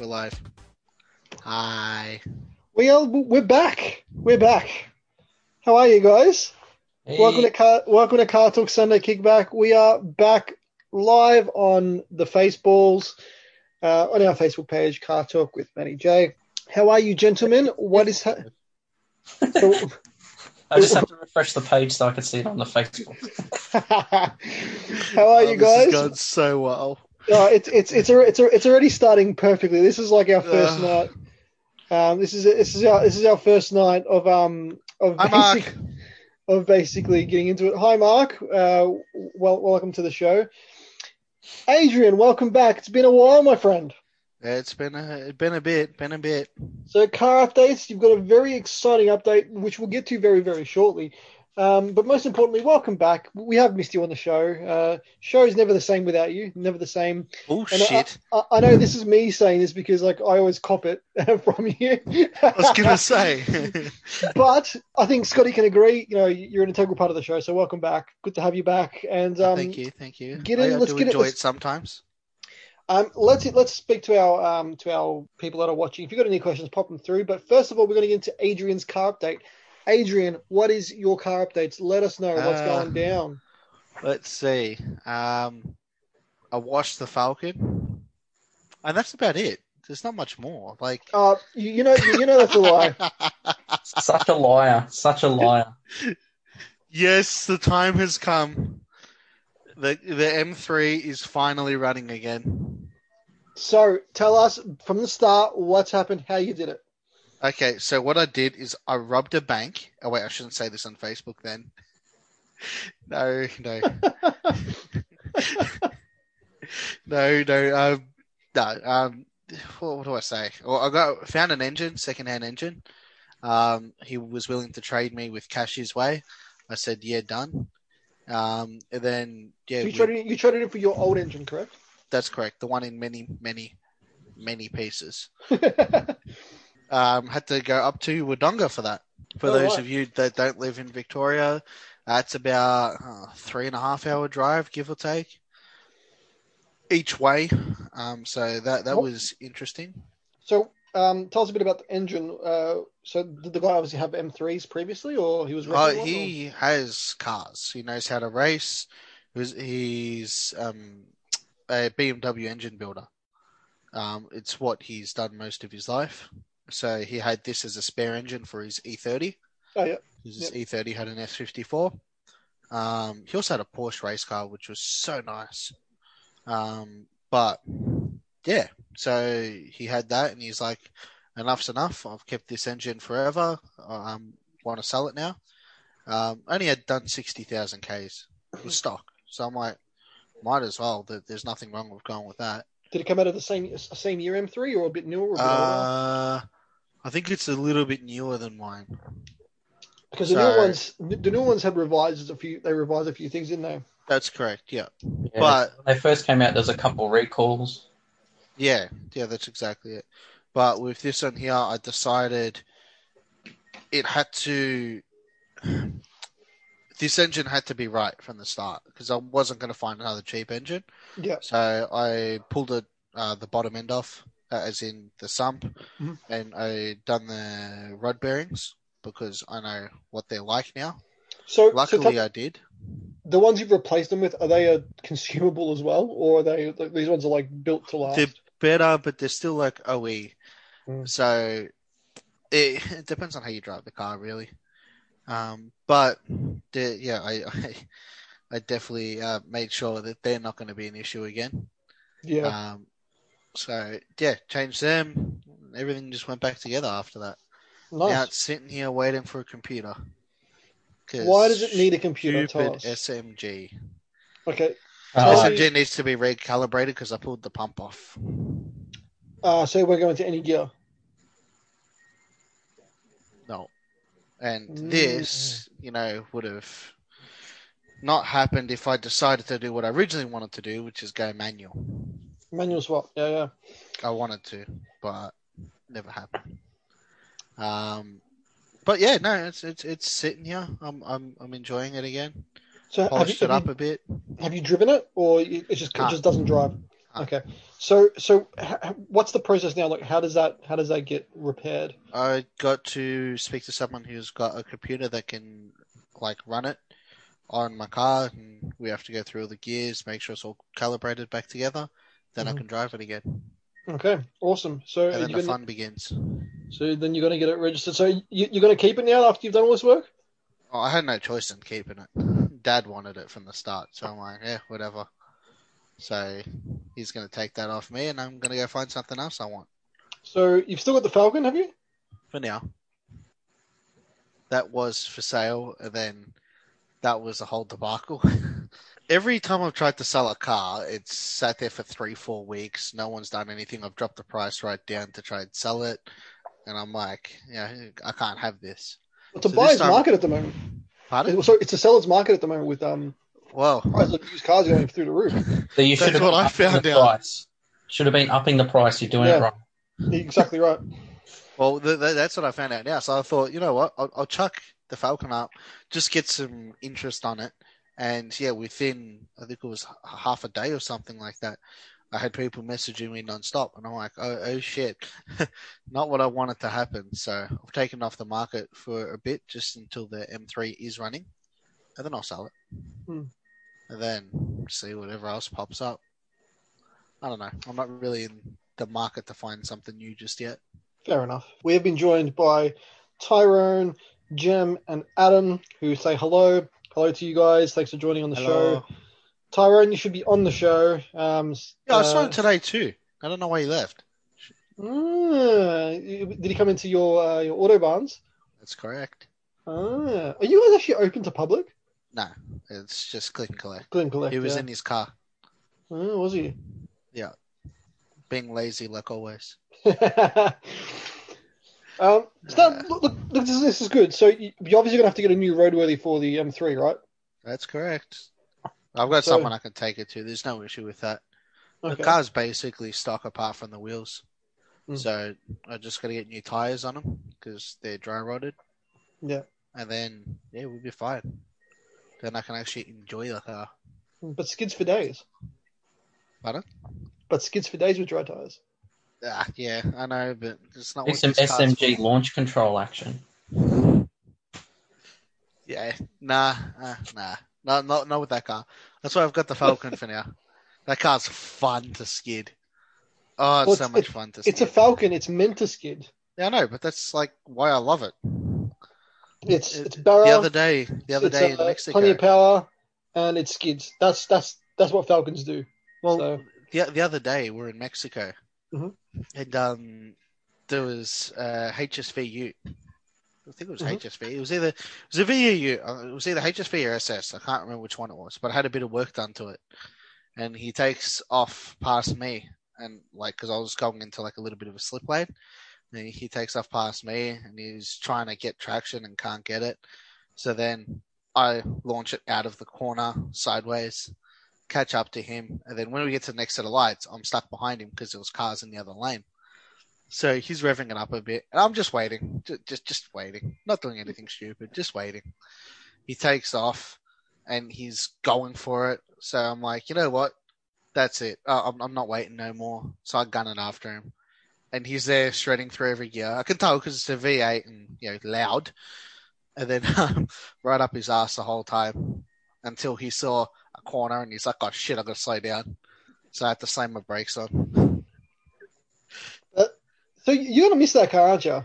We're live. Hi. Well, we're back. We're back. How are you guys? Welcome to Car Welcome to Car Torque Sunday Kickback. We are back live on the Faceballs, uh, on our Facebook page, Car Torque with Matty J. How are you, gentlemen? What is ha- I just have to refresh the page so I can see it on the Facebook. How are you guys? This has guys? gone so well. Oh, it's it's it's a, it's a, it's already starting perfectly. This is like our first Ugh. night. Um, this is this is our this is our first night of um of Hi, Mark. basic of basically getting into it. Hi, Mark. Uh, well, welcome to the show. Adrian, welcome back. It's been a while, my friend. It's been a been a bit, been a bit. So, car updates. You've got a very exciting update, which we'll get to very, very shortly. Um, but most importantly, welcome back. We have missed you on the show. Uh, show is never the same without you. Never the same. Bullshit. I, I know this is me saying this because, like, I always cop it from you. I was gonna say. but I think Scotty can agree. You know, you're an integral part of the show, so welcome back. Good to have you back. And um, thank you, thank you. get in- I let's do get it- enjoy let's- it sometimes. Um, let's let's speak to our um, to our people that are watching. If you've got any questions, pop them through. But first of all, we're going to get into Adrian's car update. Adrian, what is your car updates? Let us know what's Uh, going down. Let's see. Um, I watched the Falcon, and that's about it. There's not much more. Like, Uh, you, you know, you know that's a lie. Such a liar. Such a liar. yes, the time has come. The the M3 is finally running again. So tell us from the start what's happened, how you did it. Okay, so what I did is I robbed a bank. Oh wait, I shouldn't say this on Facebook then. No, no, no, no. Um, no. Um, what, what do I say? Well, I got found an engine, second-hand engine. Um, he was willing to trade me with cash his way. I said, yeah, done. Um, and then yeah, you we- traded you traded it for your old engine, correct? that's correct. The one in many, many, many pieces. um, had to go up to Wodonga for that. For Oh, those right. of you that don't live in Victoria, that's about uh, three and a half hour drive, give or take, each way. Um, so that that What- was interesting. so um, tell us a bit about the engine. Uh, so did the guy obviously have M3s previously, or he was Oh, one, or- he has cars. He knows how to race. He's, he's um, a BMW engine builder. Um, it's what he's done most of his life. So he had this as a spare engine for his E30. Oh yeah. His E30 had an S54. Um, he also had a Porsche race car, which was so nice. Um, but yeah, so he had that, and he's like, "Enough's enough. I've kept this engine forever. I um, want to sell it now." Um, only had done sixty thousand k's with stock, so I'm like, might as well. There's nothing wrong with going with that. Did it come out of the same same year M3 or a bit newer? Or a bit older? I think it's a little bit newer than mine. Because the so- new ones, the new ones had revised a few. They revised a few things, didn't they? That's correct. Yeah. Yeah, But- when they first came out, there's a couple recalls. Yeah, yeah, that's exactly it. But with this one here, I decided it had to. This engine had to be right from the start because I wasn't going to find another cheap engine. Yeah. So I pulled it, uh, the bottom end off, uh, as in the sump, Mhm. and I done the rod bearings because I know what they're like now. So, so Luckily, tell- I did. the ones you've replaced them with are they uh, consumable as well, or are they like, these ones are like built to last? They're better, but they're still like OE. Mm. So it, it depends on how you drive the car, really. Um, but yeah, I, I, I definitely uh, made sure that they're not going to be an issue again. yeah. Um, so yeah, changed them. Everything just went back together after that. Now it's sitting here waiting for a computer. Why does it need a computer? Tell Stupid us. SMG. Okay. Uh, Sorry. SMG needs to be recalibrated because I pulled the pump off. Uh, so we're going to any gear. No. And Mm. this, you know, would have not happened if I decided to do what I originally wanted to do, which is go manual. Manual swap. Yeah, yeah. I wanted to, but never happened. Um, but yeah, no, it's it's it's sitting here. I'm I'm I'm enjoying it again. So have you, it up you, a bit. have you driven it, or it just it Ah. just doesn't drive? Okay. So so what's the process now? Like, how does that how does that get repaired? I got to speak to someone who's got a computer that can like run it on my car, and we have to go through all the gears, make sure it's all calibrated back together. Then I Mhm. can drive it again, Okay, awesome. So and then the gonna, fun begins. so then you're going to get it registered. So you, you're going to keep it now after you've done all this work? Oh, I had no choice in keeping it. Dad wanted it from the start, so I'm like, yeah, whatever. So he's going to take that off me, and I'm going to go find something else I want So you've still got the Falcon, have you? for now. That was for sale, and then that was a whole debacle. Every time I've tried to sell a car, it's sat there for three, four weeks. No one's done anything. I've dropped the price right down to try and sell it, and I'm like, yeah, I can't have this. It's a So this buyer's time- market at the moment. Pardon? So it's a seller's market at the moment with um Well, prices of used cars going through the roof. So you should That's have what I upping found the out. price. Should have been upping the price. You're doing Yeah. it wrong. exactly right. Well, th- th- that's what I found out now. So I thought, you know what, I'll, I'll chuck the Falcon up, just get some interest on it, and yeah, within I think it was half a day or something like that, I had people messaging me nonstop, and I'm like, oh, oh shit, not what I wanted to happen. So I've taken off the market for a bit, just until the M3 is running, and then I'll sell it, Hmm. and then see whatever else pops up. I don't know. I'm not really in the market to find something new just yet. Fair enough. We have been joined by Tyrone, Jem, and Adam, who say hello. Hello to you guys. Thanks for joining on the Hello. show. Tyrone, you should be on the show. Um, Yeah, I saw uh, him today too. I don't know why he left. ah, did he come into your uh, your autobahns? That's correct. Ah, are you guys actually open to public? No, it's just click and collect. Glen Collect. He was yeah. in his car, Oh, was he? Yeah, being lazy like always. um, so Uh. look, look, look, this, this is good. So you, you're obviously gonna have to get a new roadworthy for the M3, right? That's correct. I've got So- someone I can take it to. There's no issue with that. The car's basically stock apart from the wheels. Mm. So I just got to get new tires on them because they're dry rotted. Yeah. And then, yeah, we'll be fine. Then I can actually enjoy the car. But skids for days. Pardon? But skids for days with dry tires. Ah, yeah, I know, but it's not Get what some SMG for. launch control action. Yeah, nah, uh, nah, not not not with that car. That's why I've got the Falcon for now. That car's fun to skid. Oh, it's Well, so it's- much fun to skid. It's a Falcon. It's meant to skid. yeah, I know, but that's like why I love it. It's It- it's barrel. The other day, the other it's, day uh, in Mexico. Plenty of power, and it skids. That's that's that's what Falcons do. Well, so the the other day we're in Mexico, Mhm. and um, there was uh, HSVU. I think it was Mhm. HSV. It was either it was a VU. uh, It was either HSV or SS. I can't remember which one it was, but I had a bit of work done to it. And he takes off past me, and like because I was going into like a little bit of a slip lane, and he takes off past me, and he's trying to get traction and can't get it. So then I launch it out of the corner sideways, catch up to him, and then when we get to the next set of lights, I'm stuck behind him because there was cars in the other lane. So he's revving it up a bit, and I'm just waiting, just just, just waiting, not doing anything stupid, just waiting. He takes off, and he's going for it. So I'm like, you know what? That's it. Uh, I'm I'm not waiting no more. So I gun it after him, and he's there shredding through every gear. I can tell because it's a V8 and you know loud, and then um, right up his ass the whole time until he saw corner and he's like, "Oh shit, I got to slow down." So I had to slam my brakes on. so you're gonna miss that car, aren't you?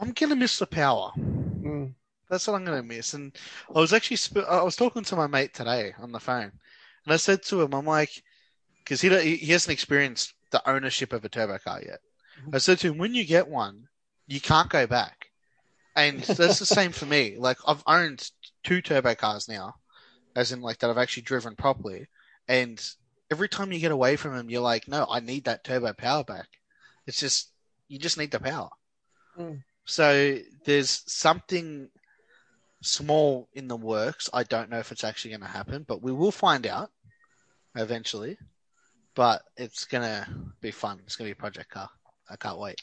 I'm gonna miss the power. Mm. That's what I'm gonna miss. And I was actually sp- I was talking to my mate today on the phone, and I said to him, I'm like, because he he he hasn't experienced the ownership of a turbo car yet. I said to him, when you get one, you can't go back, and that's the same for me. Like I've owned two turbo cars now, as in like that I've actually driven properly, and every time you get away from him, you're like, no, I need that turbo power back. It's just you just need the power. Mm. So there's something small in the works. I don't know if it's actually going to happen, but we will find out eventually. But it's going to be fun. It's going to be a project car. I can't wait.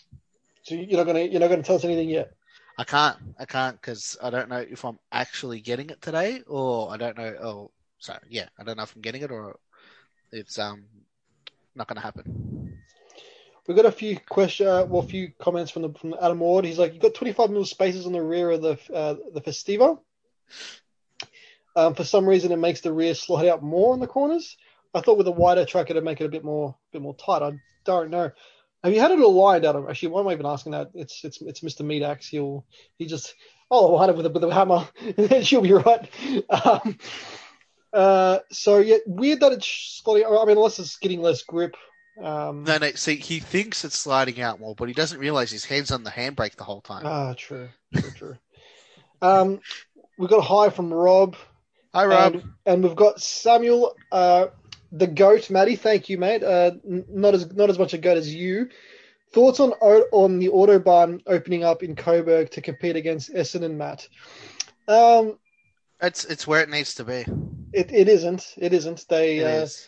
So you're not gonna you're not gonna tell us anything yet. I can't. I can't because I don't know if I'm actually getting it today, or I don't know. Oh, sorry. Yeah, I don't know if I'm getting it or it's um not going to happen. We got a few question, uh, well, a few comments from the from Adam Ward. He's like, you've got 25 mil spaces on the rear of the uh, the Festiva. Um, for some reason, it makes the rear slide out more in the corners. I thought with a wider track, it'd make it a bit more bit more tight. I don't know. Have you had it aligned, Adam? Actually, why am I even asking that? It's it's it's Mr. Meadax. He'll he just oh i align it with a with a hammer, and then she'll be right. Um, uh, so yeah, weird that it's sliding. I mean, unless it's getting less grip. Um, No, no. See, he thinks it's sliding out more, but he doesn't realize his hand's on the handbrake the whole time. Ah, true, true, true. um, we've got a hi from Rob, Hi, Rob. and, and we've got Samuel, uh, the goat, Matty. Thank you, mate. Uh, n- not as not as much a goat as you. Thoughts on O- on the autobahn opening up in Coburg to compete against Essen and Matt? Um, it's it's where it needs to be. it, it isn't. It isn't. They It uh, is.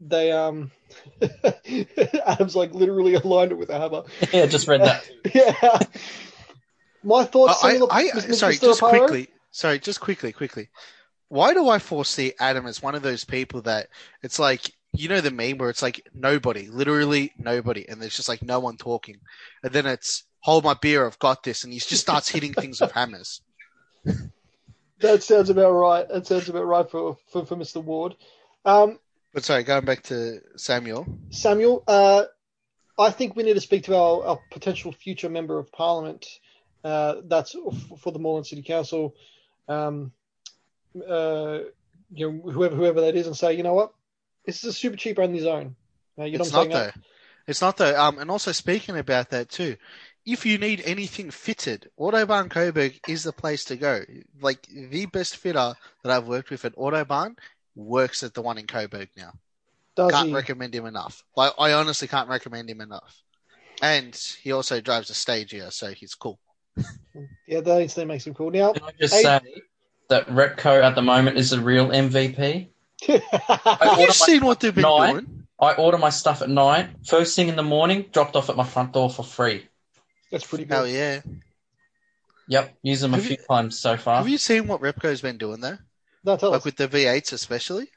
they um. Adam's like literally aligned it with a hammer. Yeah, just read that. yeah. My thoughts. I, similar- I, Mr. sorry, Mr. just Aparo? quickly. Sorry, just quickly, quickly. Why do I foresee Adam as one of those people that it's like you know the meme where it's like nobody, literally nobody, and there's just like no one talking, and then it's hold my beer, I've got this, and he just starts hitting things with hammers. That sounds about right. That sounds about right for for, for Mr. Ward. Um, But sorry, going back to Samuel. Samuel, uh, I think we need to speak to our, our potential future member of parliament. Uh, that's for the Moreland City Council. Um, uh, you know, whoever whoever that is, and say, you know what, this is a super cheap only zone. Uh, you know it's what I'm not saying? though. It's not though. Um, and also speaking about that too, if you need anything fitted, Autobahn Coburg is the place to go. Like the best fitter that I've worked with at Autobahn works at the one in Coburg now. Does can't he? recommend him enough. Like I honestly can't recommend him enough. And he also drives a Stagea, so he's cool. Yeah, that instantly makes him cool. Now, Can I just Hey- say that Repco at the moment is the real MVP? Have you my seen what they've been nine. doing? I order my stuff at night. First thing in the morning, dropped off at my front door for free. that's pretty Hell good. yeah! Yep, used them a few you- times so far. Have you seen what Repco's been doing there? No, tell Like us. with the V8s especially.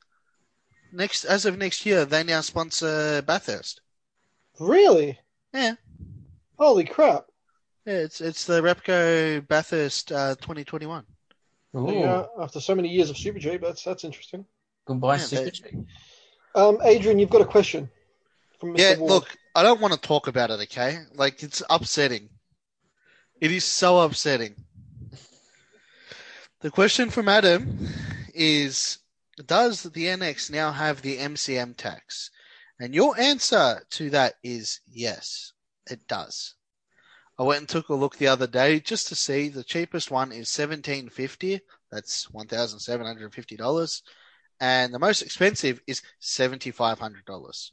Next, as of next year, they now sponsor Bathurst. Really? Yeah. Holy crap! Yeah, it's it's the Repco Bathurst uh, 2021. Ooh, There. After so many years of Super G, that's that's interesting. goodbye, Yeah, Super they- G. Um, Adrian, you've got a question from Mr. Yeah, Ward. look, I don't want to talk about it, okay? Like, it's upsetting. It is so upsetting. The question from Adam is Does the NX now have the MCM tax? And your answer to that is yes, it does. I went and took a look the other day just to see the cheapest one is seventeen fifty. That's one thousand seven hundred and fifty dollars, and the most expensive is seventy five hundred dollars.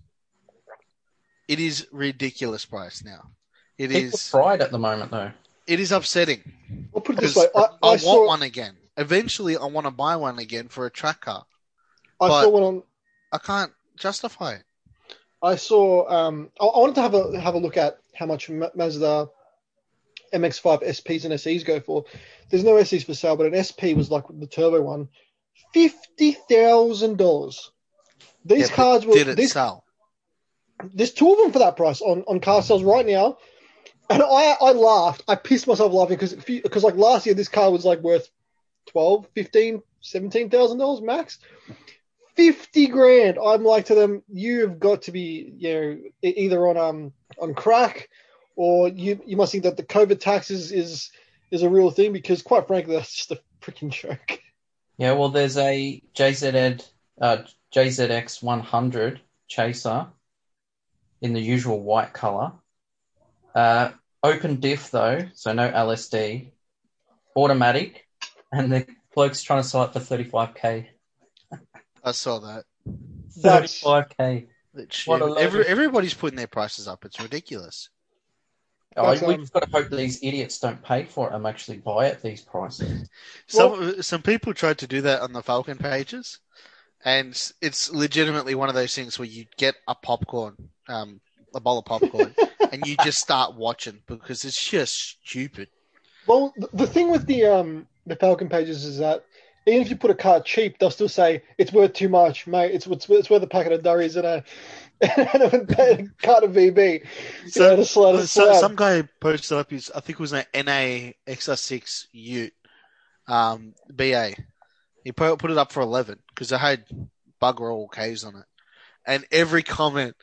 It is ridiculous price now. It People is. fried at the moment though. It is upsetting I'll put it this way: I, I, I, want saw one again. Eventually, I want to buy one again for a track car. I saw one on. I can't justify it. I saw. Um, I, I wanted to have a have a look at how much Mazda MX-5 SPs and SEs go for. There's no SEs for sale, but an SP was like the turbo one, fifty thousand dollars. These Yeah, cars were. Did it These, sell? there's two of them for that price on, on car sales right now. And I, I laughed. I pissed myself laughing because because like last year this car was like worth 12, 15, 17,000 dollars max. 50 grand. I'm like to them, you've got to be, you know, either on um on crack or you you must think that the COVID tax is is, is a real thing because quite frankly that's just a freaking joke. Yeah, well, there's a JZD, uh, JZX 100 Chaser in the usual white color. Uh, open diff though, so no LSD. Automatic, and the bloke's trying to sell it for 35k. I saw that. 35k. What a load Every, everybody's putting their prices up. It's ridiculous. Oh, That's, we've um, got to hope these idiots don't pay for it and actually buy at these prices. Some some people tried to do that on the Falcon pages, and it's legitimately one of those things where you get a popcorn, um, a bowl of popcorn, and you just start watching because it's just stupid. Well, the thing with the um the Falcon pages is that even if you put a car cheap, they'll still say it's worth too much, mate. It's it's, it's worth a packet of durries and a and a cut of VB. So, know, to slow- to so- some guy posted up his, I think it was an NA XR6 Ute, um, BA. He put, put it up for 11 because it had bugger all Ks on it. And every comment,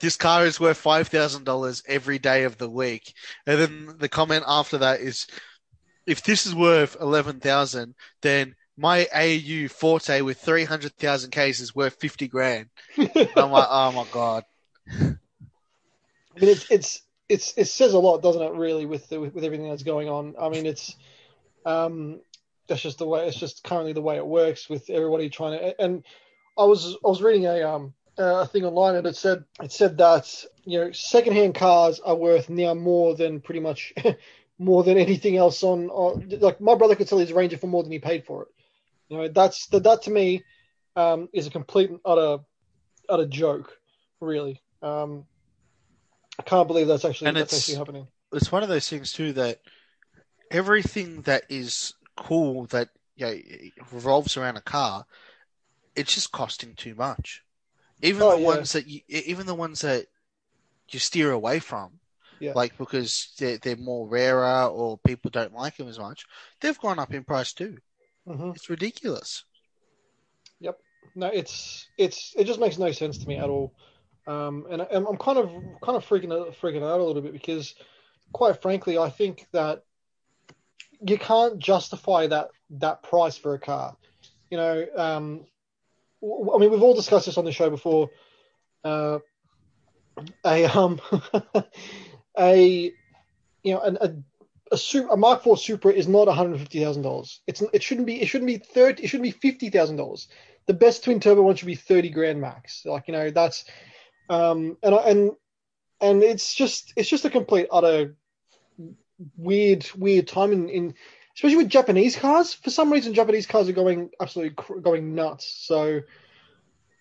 this car is worth $5,000 every day of the week. And then the comment after that is, if this is worth 11,000, then my AU Forte with 300,000 Ks is worth 50 grand. I'm like, oh my God. I mean, it's it's it's it says a lot, doesn't it? Really, with the, with everything that's going on. I mean, it's um, that's just the way. It's just currently the way it works with everybody trying to. And I was I was reading a um a thing online and it said it said that you know secondhand cars are worth now more than pretty much more than anything else on, on like my brother could sell his Ranger for more than he paid for it. You know, that's that that to me um, is a complete and utter utter joke, really. Um, I can't believe that's actually And that's actually happening. it's one of those things too that everything that is cool that you know, revolves around a car, it's just costing too much. Even Oh, the yeah. ones that you, even the ones that you steer away from, Yeah. like because they're, they're more rarer or people don't like them as much, they've gone up in price too. Hmm It's ridiculous. Yep. No, it's it's it just makes no sense to me at all. Um, and I'm, I'm kind of kind of freaking out, freaking out a little bit because, quite frankly, I think that you can't justify that that price for a car. You know, um, w- I mean, we've all discussed this on the show before. Uh, a um, a you know, an, a a, Su- a Mark IV Supra is not one hundred fifty thousand dollars. It's it shouldn't be it shouldn't be thirty it shouldn't be fifty thousand dollars. The best twin turbo one should be thirty grand max. Like you know that's um and I- and and it's just it's just a complete utter weird weird time in, in especially with Japanese cars. For some reason, Japanese cars are going absolutely cr- going nuts. So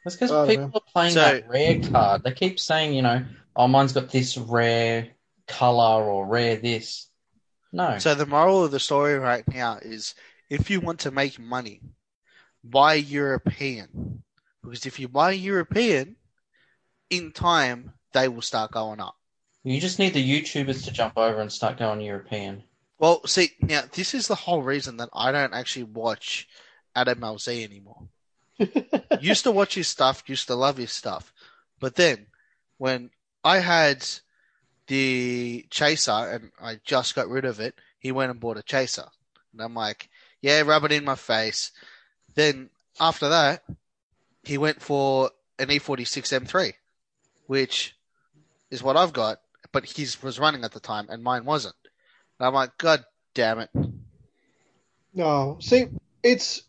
That's because people know. are playing So- that rare card. They keep saying, you know, oh, mine's got this rare color or rare this. No. So the moral of the story right now is if you want to make money, buy European. Because if you buy European, in time they will start going up. You just need the YouTubers to jump over and start going European. Well, see, now this is the whole reason that I don't actually watch Adam LZ anymore. used to watch his stuff, used to love his stuff. But then when I had the Chaser and I just got rid of it, he went and bought a Chaser. And I'm like, yeah, rub it in my face. Then after that, he went for an E E46 M3, which is what I've got, but his was running at the time and mine wasn't. And I'm like, God damn it. no, see, it's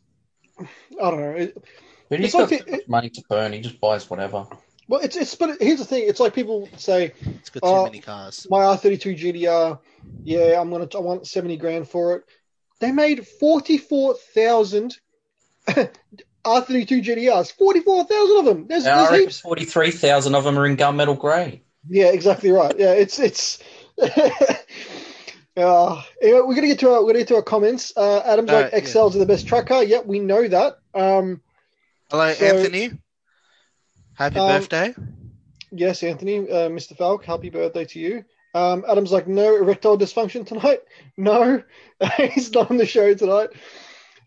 I don't know. It, But he's It's like got the- so much money to burn. He just buys whatever. Well, it's it's but here's the thing. It's like people say It's got too Oh, many cars. my R32 GTR, yeah, I'm gonna I want seventy grand for it. They made forty four thousand R32 GTRs, forty four thousand of them. There's, there's heaps. 43,000 of them are in gunmetal grey. Yeah, exactly right. Yeah, it's it's. Uh, anyway, we're gonna get to our we're gonna get to our comments. Uh, Adam's Uh, like yeah. XLs are the best track car. Yep, we know that. Um, Hello, So- Anthony. Happy Um, birthday. yes, Anthony, uh, Mr. Falk, happy birthday to you. Um, Adam's like, no erectile dysfunction tonight. No, he's not on the show tonight.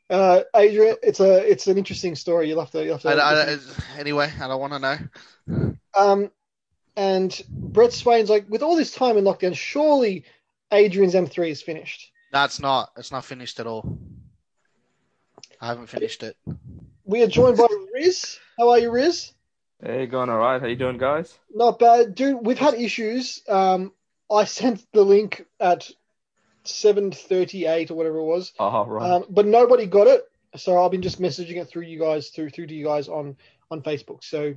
Uh, Adrian, it's a it's an interesting story. You'll have to. You'll have to I, I, anyway, I don't want to know. Um, and Brett Swain's like, with all this time in lockdown, surely Adrian's M3 is finished. No, it's not. It's not finished at all. I haven't finished it. We are joined by Riz. How are you, Riz? Hey, going all right? How you doing, guys? Not bad, dude. We've had issues. Um, I sent the link at seven thirty-eight or whatever it was, Oh, right. um, but nobody got it. So I've been just messaging it through you guys through through to you guys on on Facebook. So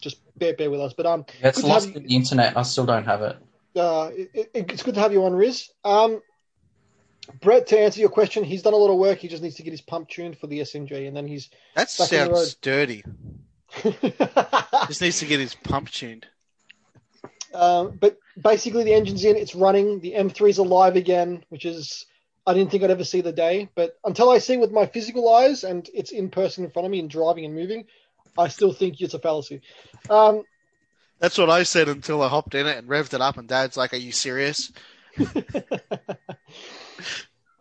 just bear bear with us. But um, It's Good to lost have in you- the internet. I still don't have it. uh, it, it- it's good to have you on, Riz. Um, Brett, to answer your question, he's done a lot of work. He just needs to get his pump tuned for the SMG, and then he's. That Back on the road. sounds dirty. Just needs to get his pump tuned. um, but basically, the engine's in. It's running. The M3's alive again, which is I didn't think I'd ever see the day, but until I see with my physical eyes and it's in person in front of me and driving and moving, I still think it's a fallacy. Um, That's what I said until I hopped in it and revved it up, and Dad's like, "Are you serious?"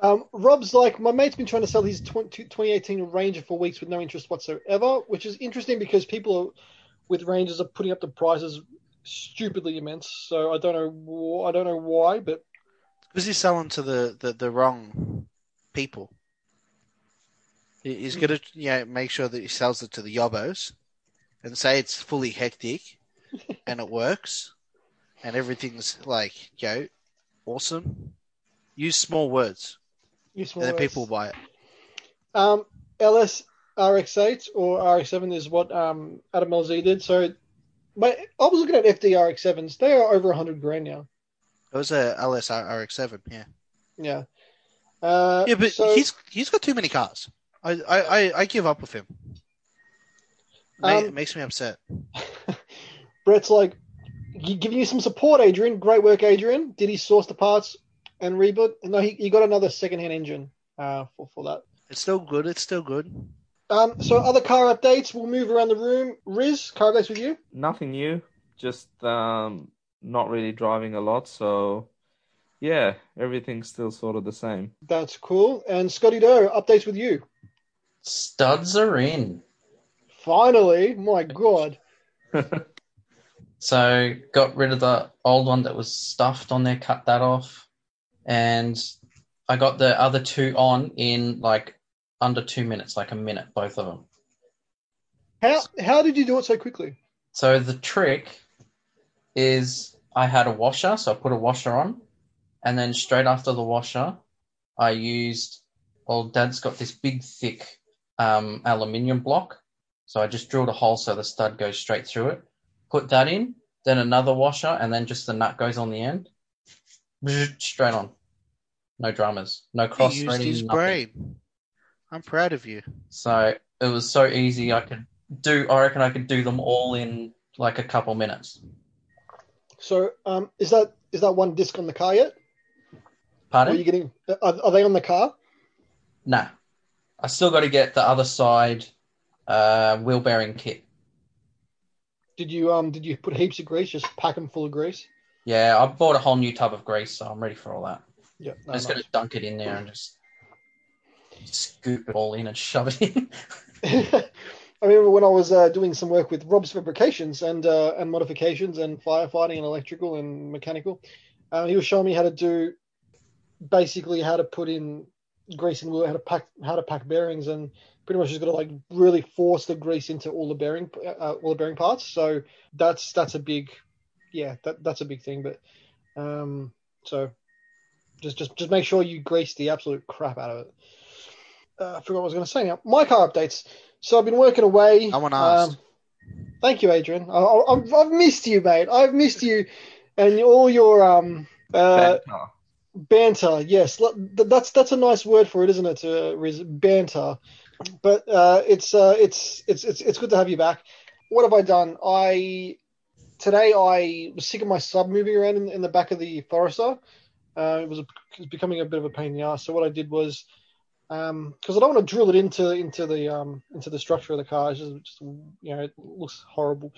um, Rob's like, my mate's been trying to sell his 20, 2018 Ranger for weeks with no interest whatsoever, which is interesting because people are, with Rangers are putting up the prices stupidly immense. So I don't know, I don't know why, but Because he's selling to the, the, the wrong people. He's gonna you know, make sure that he sells it to the yobbos and say it's fully hectic and it works and everything's like, yo, awesome. Use small words useful. and then people will buy it. Um, LS RX8 or RX7 is what um, Adam LZ did. So, but I was looking at FD RX7s. They are over 100 grand now. It was a LS RX7, yeah. Yeah. Uh, Yeah, but so, he's he's got too many cars. I I, I, I give up with him. Ma- Um, it makes me upset. Brett's like, giving you some support, Adrian. Great work, Adrian. Did he source the parts and reboot? No, he, he got another second-hand engine uh, for, for that. It's still good. It's still good. Um, so other car updates. We'll move around the room. Riz, car updates with you. Nothing new, just um, not really driving a lot. So, yeah, everything's still sort of the same. That's cool. And Scotty Doe, updates with you. Studs are in. Finally, my God. So got rid of the old one that was stuffed on there, cut that off, and I got the other two on in like under two minutes, like a minute, both of them. How how did you do it so quickly? So the trick is I had a washer, so I put a washer on, and then straight after the washer, I used. Well, Dad's got this big, thick um, aluminium block, so I just drilled a hole so the stud goes straight through it. Put that in, then another washer, and then just the nut goes on the end. Straight on. No dramas, no cross he used his nothing. brain. I'm proud of you. So it was so easy. I could do. I reckon I could do them all in like a couple minutes. So um, is that is that one disc on the car yet? Pardon? Are you getting? Are, are they on the car? Nah. I still got to get the other side uh, wheel bearing kit. Did you um did you put heaps of grease? Just pack them full of grease. Yeah, I bought a whole new tub of grease, so I'm ready for all that. Yeah. I'm just going to dunk it in there and just scoop it all in and shove it in. I remember when I was uh, doing some work with Rob's Fabrications and uh, and modifications and firefighting and electrical and mechanical. Uh, he was showing me how to do basically how to put in grease and wheel, how to pack how to pack bearings, and pretty much just got to like really force the grease into all the bearing uh, all the bearing parts. So that's that's a big, yeah, that that's a big thing. But um, so just just just make sure you grease the absolute crap out of it. Uh, I forgot what I was going to say now. My car updates. So I've been working away. Someone asked. Um, thank you, Adrian. I, I, I've, I've missed you, mate. I've missed you and all your um uh, Banter. banter. Yes, that's that's a nice word for it, isn't it? Uh, banter. But uh, it's uh, it's it's it's it's good to have you back. What have I done? I today I was sick of my sub moving around in, in the back of the Forester. Uh, it was, a, it was becoming a bit of a pain in the ass. So what I did was because I don't want to drill it into into the um, into the structure of the car. It's just, just you know it looks horrible.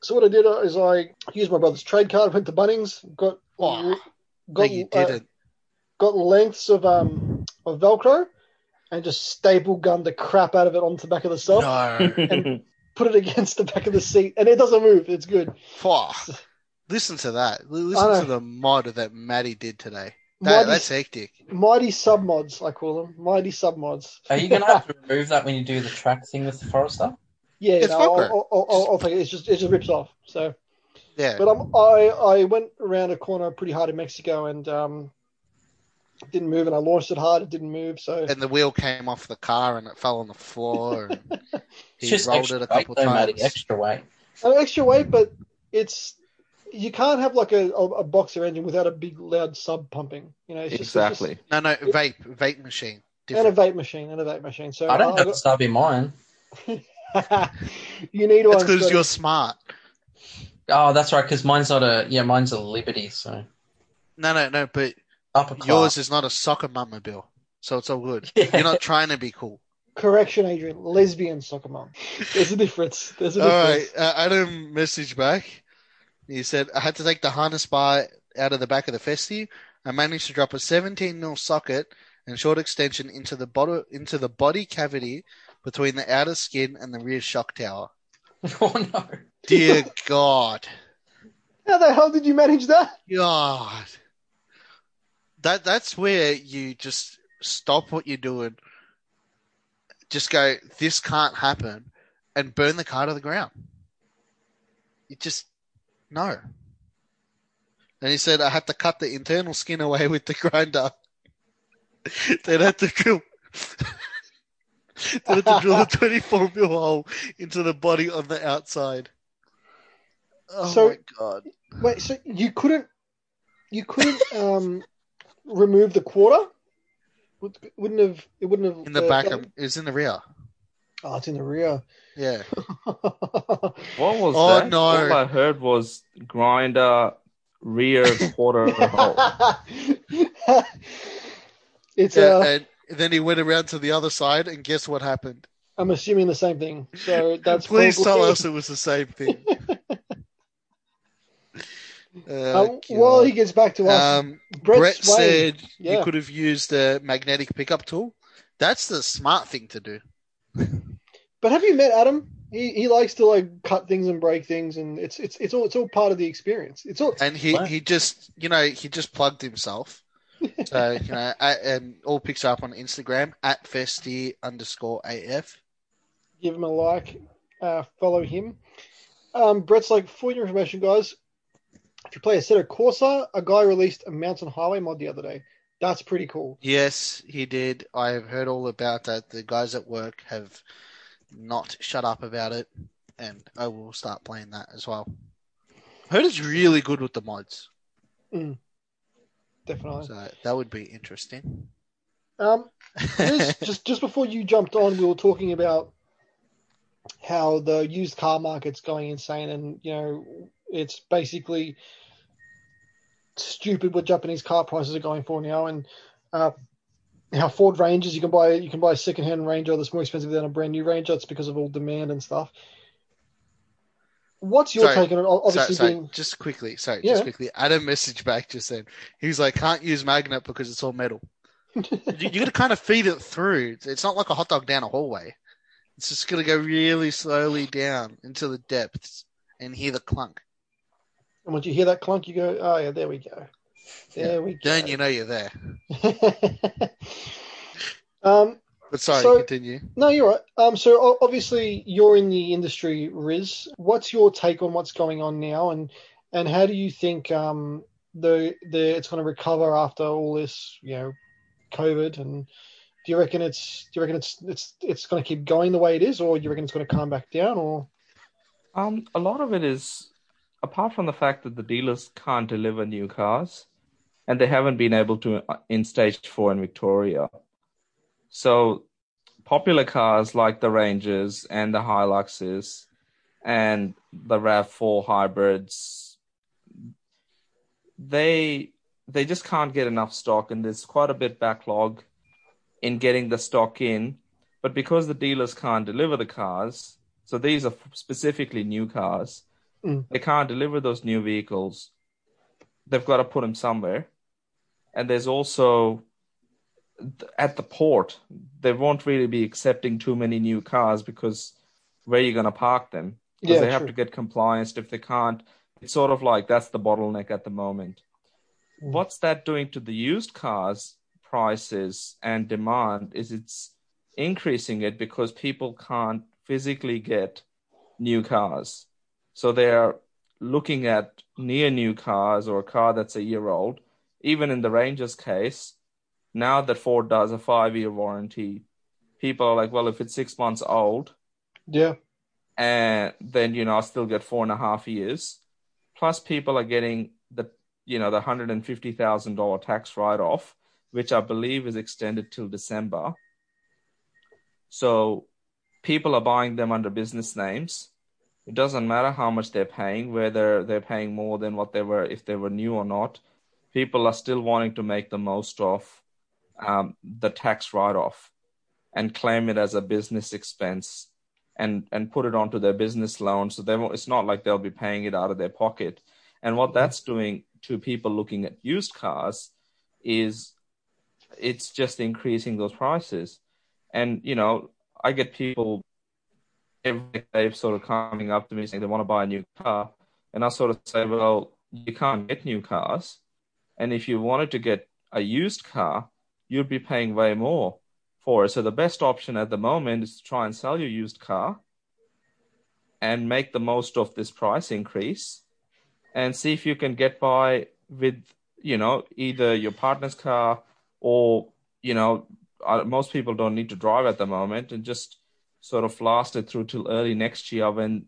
So what I did is I used my brother's trade card, went to Bunnings, got Oh, got uh, got lengths of um of Velcro and just staple gunned the crap out of it onto the back of the sub, no. put it against the back of the seat, and it doesn't move. It's good. Fuck. Listen to that. Listen to the mod that Matty did today. That, Mighty, that's hectic. mighty sub mods, I call them. Mighty sub mods. Are you going to have to remove that when you do the track thing with the Forester? Yeah, It's no, Velcro. I'll, I'll, I'll, I'll take it. It's just it just rips off. So, Yeah. but I'm, I I went around a corner pretty hard in Mexico and um didn't move, and I launched it hard. It didn't move. So and the wheel came off the car and it fell on the floor. And he just rolled it a couple weight, though, Matty, times. extra weight. an extra weight, but it's you can't have like a, a, a boxer engine without a big loud sub pumping. You know, it's just, it's just- Exactly. No, no, vape, vape machine. and a vape machine, and a vape machine. So I don't I have a stub in mine. you need one. That's because Scotty. you're smart. Oh, that's right, because mine's not a yeah, mine's a Liberty. So No, no, no. But Upper class. Yours is not a soccer mama bill, so it's all good. Yeah. You're not trying to be cool. Correction, Adrian. Lesbian soccer mom. There's a difference. There's a All difference. right, uh, Adam message back. He said, "I had to take the harness bar out of the back of the Festi. I managed to drop a 17 mil socket and short extension into the bottom into the body cavity between the outer skin and the rear shock tower. oh no. Dear God, How the hell did you manage that? God, that that's where you just stop what you're doing. Just go. This can't happen, and burn the car to the ground. You just no. And he said, I had to cut the internal skin away with the grinder. then had to drill. then had to drill a 24 mil hole into the body on the outside. Oh So- my god! Wait, so you couldn't, you couldn't um, remove the quarter? Would- Wouldn't have. It wouldn't have. In the uh, back, done- um, it's in the rear. Oh, it's in the rear. Yeah. What was Oh, that? no. All I heard was grinder rear quarter hole. it's. yeah Uh, and then he went around to the other side, and guess what happened? I'm assuming the same thing. So that's Please tell probably- us it was the same thing. Uh, Oh, while he gets back to us, Um, Brett, Brett said Yeah. you could have used a magnetic pickup tool. That's the smart thing to do. But have you met Adam? He he likes to like cut things and break things, and it's it's it's all it's all part of the experience. It's all And he, he just, you know, he just plugged himself. So, you know, and all picks up on Instagram at festy underscore AF. give him a like, uh, follow him. Um, Brett's like, for your information, guys, if you play Assetto Corsa, a guy released a mountain highway mod the other day. That's pretty cool. Yes, he did. I have heard all about that. The guys at work have not shut up about it, and I will start playing that as well. Heard it's really good with the mods, Definitely. so that would be interesting. Um, Riz, just just before you jumped on, we were talking about how the used car market's going insane, and you know it's basically stupid what Japanese car prices are going for now, and uh, how Ford Rangers you can buy you can buy a second-hand Ranger that's more expensive than a brand new Ranger. It's because of all demand and stuff. What's your Sorry. take on it? Obviously, so, so being just quickly, sorry, Yeah. just quickly. Adam message back just then. He was like, "Can't use magnet because it's all metal. you, you got to kind of feed it through. It's- It's not like a hot dog down a hallway. It's just going to go really slowly down into the depths and hear the clunk. and once you hear that clunk, you go, "Oh yeah, there we go, there we go." Then you know you're there. um, But sorry, So- continue. No, you're right. Um, so obviously you're in the industry, Riz. What's your take on what's going on now, and and how do you think um the the it's going to recover after all this, you know, COVID? And do you reckon it's do you reckon it's it's it's going to keep going the way it is, or do you reckon it's going to calm back down? Or Um, a lot of it is, apart from the fact that the dealers can't deliver new cars, and they haven't been able to uh, in stage four in Victoria. So, popular cars like the Rangers and the Hiluxes and the RAV4 hybrids, they they just can't get enough stock, and there's quite a bit backlog in getting the stock in. But because the dealers can't deliver the cars, so these are specifically new cars. Mm. They can't deliver those new vehicles. They've got to put them somewhere. And there's also at the port, they won't really be accepting too many new cars because where are you going to park them? Because Yeah, they have to get compliance. If they can't, it's sort of like that's the bottleneck at the moment. Mm. What's that doing to the used cars prices and demand? Is it's increasing it because people can't physically get new cars. So they're looking at near new cars or a car that's a year old. Even in the Ranger's case, now that Ford does a five year warranty, people are like, well, if it's six months old, yeah, and then you know I'll still get four and a half years. Plus, people are getting the you know the hundred and fifty thousand dollar tax write off, which I believe is extended till December. So people are buying them under business names. It doesn't matter how much they're paying, whether they're paying more than what they were if they were new or not. People are still wanting to make the most of um, the tax write-off and claim it as a business expense and and put it onto their business loan. So they it's not like they'll be paying it out of their pocket. And what that's doing to people looking at used cars is it's just increasing those prices. And you know, I get people every day sort of coming up to me saying they want to buy a new car, and I sort of say, well, you can't get new cars, and if you wanted to get a used car, you'd be paying way more for it. So the best option at the moment is to try and sell your used car and make the most of this price increase and see if you can get by with you know either your partner's car or you know most people don't need to drive at the moment and just sort of last it through till early next year when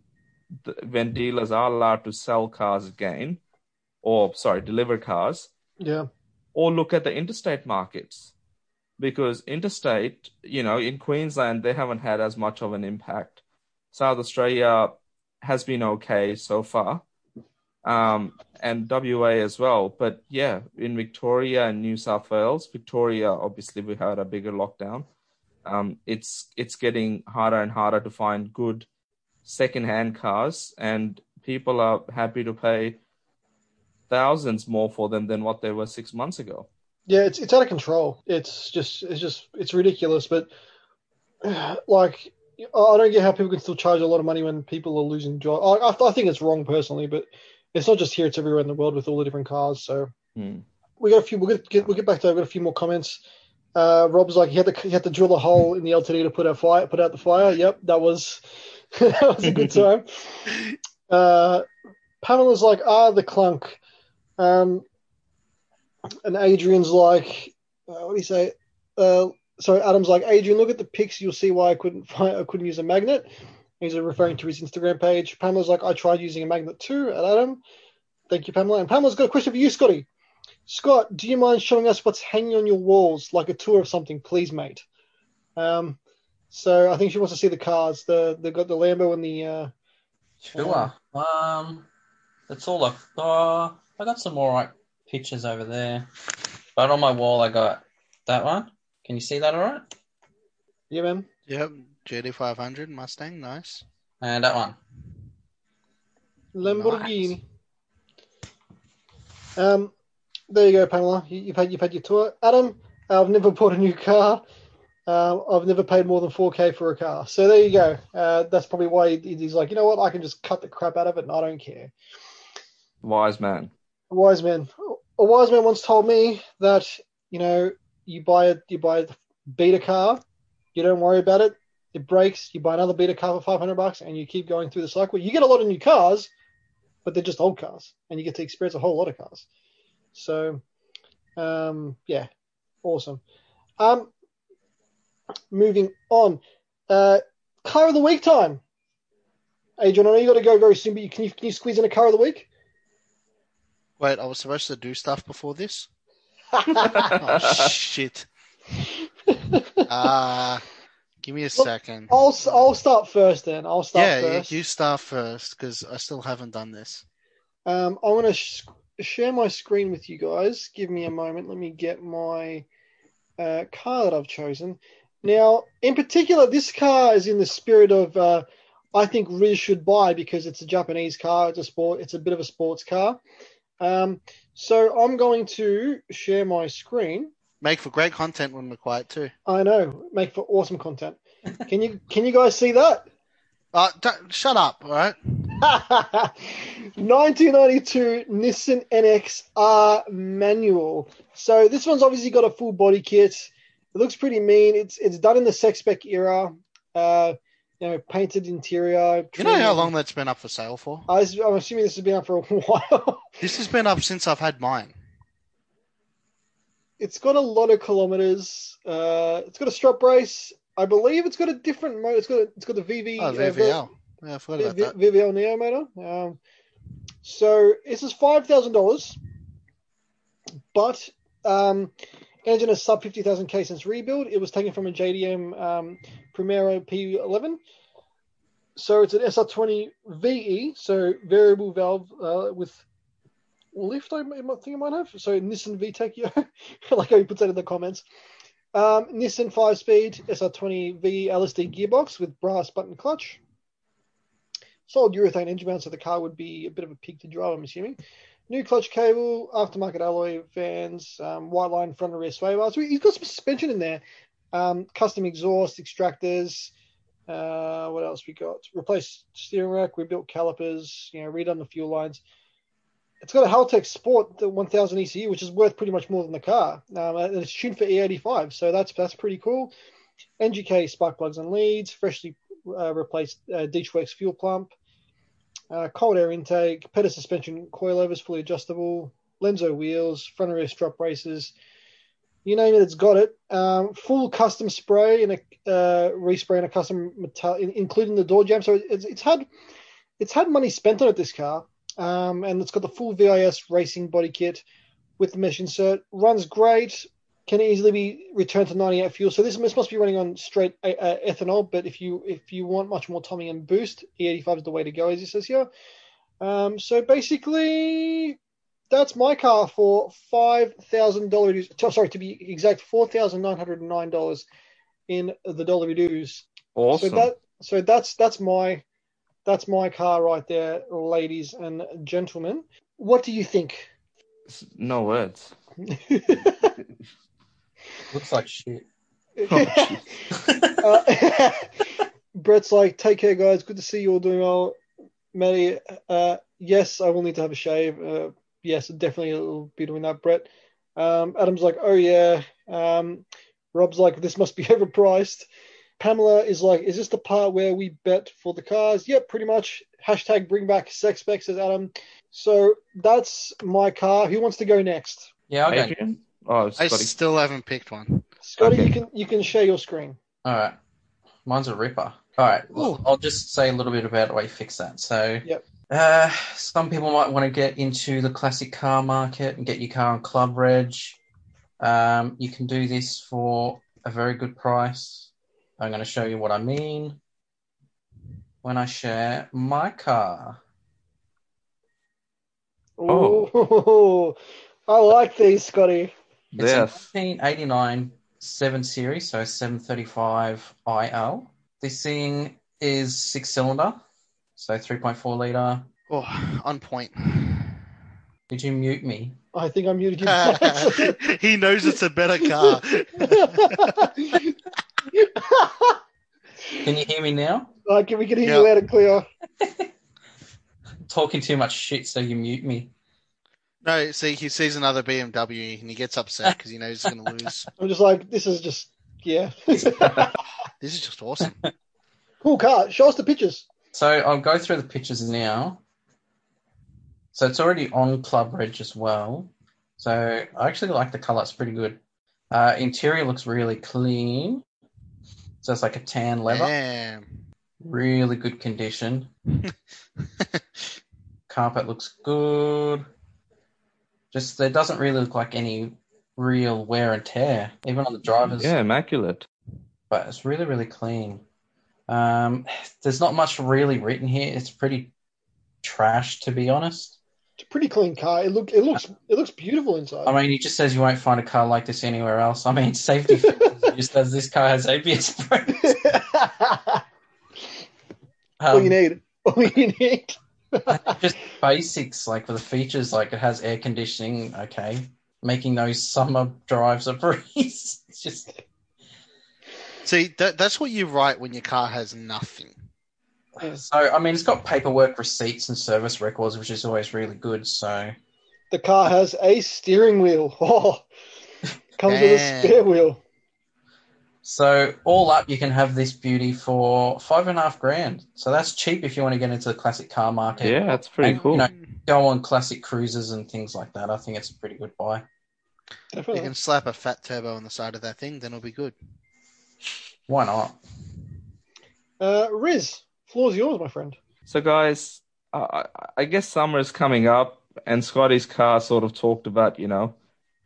when dealers are allowed to sell cars again or sorry deliver cars yeah or look at the interstate markets because interstate, you know, in Queensland, they haven't had as much of an impact. South Australia has been okay so far, um, and WA as well. But yeah, in Victoria and New South Wales, Victoria, obviously, we had a bigger lockdown. Um, it's it's getting harder and harder to find good second-hand cars, and people are happy to pay thousands more for them than what they were six months ago. Yeah, it's it's out of control. It's just it's just it's ridiculous. But like, I don't get how people can still charge a lot of money when people are losing jobs. I, I think it's wrong personally, but it's not just here; it's everywhere in the world with all the different cars. So hmm. we got a few. We'll get we'll get back to. I've got a few more comments. Uh, Rob's like he had to he had to drill a hole in the LTD to put out fire put out the fire. Yep, that was that was a good time. Uh, Pamela's like ah the clunk. Um, and Adrian's like, uh, what do you say? Uh, sorry, Adam's like, Adrian, look at the pics. You'll see why I couldn't find, I couldn't use a magnet. He's referring to his Instagram page. Pamela's like, I tried using a magnet too. At Adam, thank you, Pamela. And Pamela's got a question for you, Scotty. Scott, do you mind showing us what's hanging on your walls, like a tour of something, please, mate? Um, so I think she wants to see the cars. The they got the Lambo and the. Uh, sure. Uh, um, that's all. I, uh, I got some more like pictures over there. But on my wall, I got that one. Can you see that all right? Yeah, man. Yep, GT500 Mustang, nice. And that one. Lamborghini. Nice. Um, there you go, Pamela. You, have had you've had your tour. Adam, I've never bought a new car. Uh, I've never paid more than 4K for a car. So there you go. Uh, that's probably why he's like, you know what? I can just cut the crap out of it and I don't care. Wise man. Wise man a wise man once told me that you know you buy a you buy a beta car, you don't worry about it. It breaks, you buy another beta car for five hundred bucks, and you keep going through the cycle. You get a lot of new cars, but they're just old cars, and you get to experience a whole lot of cars. So, um, yeah, awesome. Um, moving on, uh, car of the week time. Adrian, I know you got to go very soon, but you, can you can you squeeze in a car of the week? Wait, I was supposed to do stuff before this? oh, shit. Uh, give me a second. I'll, I'll start first then. I'll start yeah, first. you start first because I still haven't done this. Um, I want to sh- share my screen with you guys. Give me a moment. Let me get my uh, car that I've chosen. Now, in particular, this car is in the spirit of uh, I think Riz should buy because it's a Japanese car. It's a sport. It's a bit of a sports car. Um, so I'm going to share my screen. Make for great content when we're quiet too. I know. Make for awesome content. Can you can you guys see that? Uh, shut up, all right? 1992 Nissan NX R manual. So this one's obviously got a full body kit. It looks pretty mean. It's it's done in the sex spec era. Uh, you know, painted interior. You know how long that's been up for sale for? I, am assuming this has been up for a while. this has been up since I've had mine. It's got a lot of kilometers. Uh, it's got a strut brace. I believe it's got a different motor. It's got a, it's got the VV. Oh, VVL. Uh, yeah, I forgot about v- that. VVL Neo motor. Um, so this is five thousand dollars, but um, engine is sub fifty thousand k since rebuild. It was taken from a JDM um, Primera P11. So it's an SR20 VE, so variable valve uh, with lift. I think I might have. So Nissan VTEC, yeah, like how he puts that in the comments. Um, Nissan five speed SR20V LSD gearbox with brass button clutch. Solid urethane engine mount, so the car would be a bit of a pig to drive. I'm assuming. New clutch cable, aftermarket alloy fans, um, Whiteline front and rear sway bars. He's got some suspension in there. Um, custom exhaust extractors. Uh, what else we got? Replaced steering rack. We built calipers. You know, redone the fuel lines. It's got a Haltech Sport the 1000 ECU, which is worth pretty much more than the car. Um, and it's tuned for E85, so that's that's pretty cool. NGK spark plugs and leads, freshly uh, replaced uh, DeatschWerks fuel pump, uh, cold air intake, Pedders suspension coilovers fully adjustable, Lenso wheels, front and rear strut braces. You name it, it's got it. Um, full custom spray and a uh, respray and a custom metal, including the door jamb. So it's, it's had it's had money spent on it. This car um, and it's got the full VIS racing body kit with the mesh insert. Runs great. Can easily be returned to 98 fuel. So this, this must be running on straight uh, uh, ethanol. But if you if you want much more timing and boost, E85 is the way to go, as it says here. Um, so basically, that's my car for five thousand dollars. Sorry, to be exact, four thousand nine hundred nine dollars in the dollar dues. Awesome. So that so that's that's my that's my car right there, ladies and gentlemen. What do you think? No words. Looks like shit. Oh, uh, Brett's like, take care, guys. Good to see you all doing well. Matty, uh, yes, I will need to have a shave. Uh, yes, definitely will be doing that, Brett. Um, Adam's like, oh yeah. Um, Rob's like, this must be overpriced. Pamela is like, is this the part where we bet for the cars? Yep, pretty much. Hashtag bring back sex specs, says Adam. So that's my car. Who wants to go next? Yeah, I'll go. Adrian? Oh, I Scotty. still haven't picked one. Scotty, Okay. you can you can share your screen. All right. Mine's a ripper. All right. Ooh. I'll just say a little bit about the way you fix that. So, Yep. Uh, some people might want to get into the classic car market and get your car on Club Reg. Um, you can do this for a very good price. I'm going to show you what I mean when I share my car. Oh, I like these, Scotty. It's Yes. a 1989 7 Series, so 735 IL. This thing is six cylinder, so 3.4 litre. Oh, on point. Did you mute me? I think I muted you. he knows it's a better car. Can you hear me now? Uh, can we can hear Yeah. you loud and clear. Talking too much shit, so you mute me. No, see, he sees another BMW and he gets upset because he knows he's going to lose. I'm just like, this is just yeah. This is just awesome. cool car. Show us the pictures. So I'll go through the pictures now. So it's already on Club Reg as well. So I actually like the color; it's pretty good. Uh, interior looks really clean. So it's like a tan leather, Damn. really good condition. Carpet looks good. Just there doesn't really look like any real wear and tear, even on the drivers. Yeah, immaculate. but it's really really clean. Um, there's not much really written here. It's pretty trash, to be honest. It's a pretty clean car. It look it looks it looks beautiful inside. I mean, he just says you won't find a car like this anywhere else. I mean, safety just as this car has ABS brakes. All you Um, need. All you need. just basics like for the features, like it has air conditioning. Okay, making those summer drives a breeze. It's just See, that, that's what you write when your car has nothing. so. I mean, it's got paperwork, receipts, and service records, which is always really good. So The car has a steering wheel. Oh, comes with a spare wheel. So all up, you can have this beauty for five and a half grand. So that's cheap if you want to get into the classic car market. Yeah, that's pretty And, cool. You know, go on classic cruises and things like that. I think it's a pretty good buy. You can slap a fat turbo on the side of that thing, then it'll be good. Why not? Uh, Riz, floor's yours, my friend. So, guys, I, I- I guess summer is coming up, and Scotty's car sort of talked about, you know,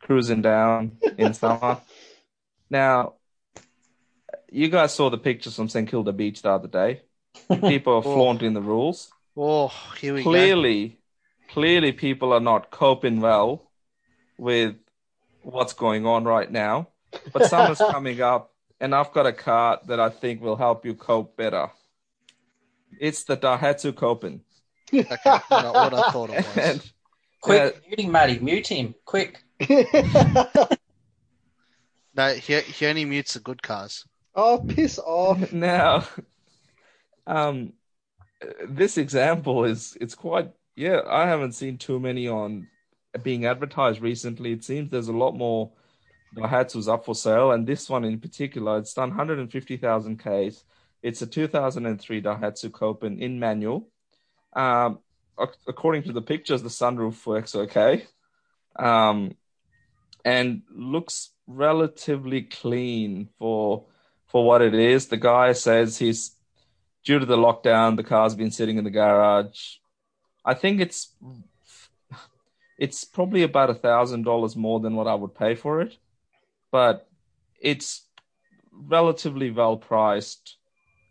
cruising down in summer. Now, you guys saw the pictures from St Kilda Beach the other day. People are Oh. flaunting the rules. Oh, here we go. Clearly, clearly people are not coping well with what's going on right now. But summer's coming up, and I've got a car that I think will help you cope better. It's the Daihatsu Copen. Okay, not what I thought it was. And Quick, mute him, Matty. Mute him. Quick. No, he, he only mutes the good cars. oh, piss off. now, um, this example is it's quite yeah. I haven't seen too many on being advertised recently. It seems there's a lot more Daihatsu's up for sale, and this one in particular, it's done 150,000 Ks. It's a 2003 Daihatsu Copen in manual. Um, according to the pictures, the sunroof works okay, um, and looks relatively clean for for what it is. The guy says he's due to the lockdown, the car's been sitting in the garage. I think it's it's probably about a thousand dollars more than what I would pay for it, but it's relatively well priced.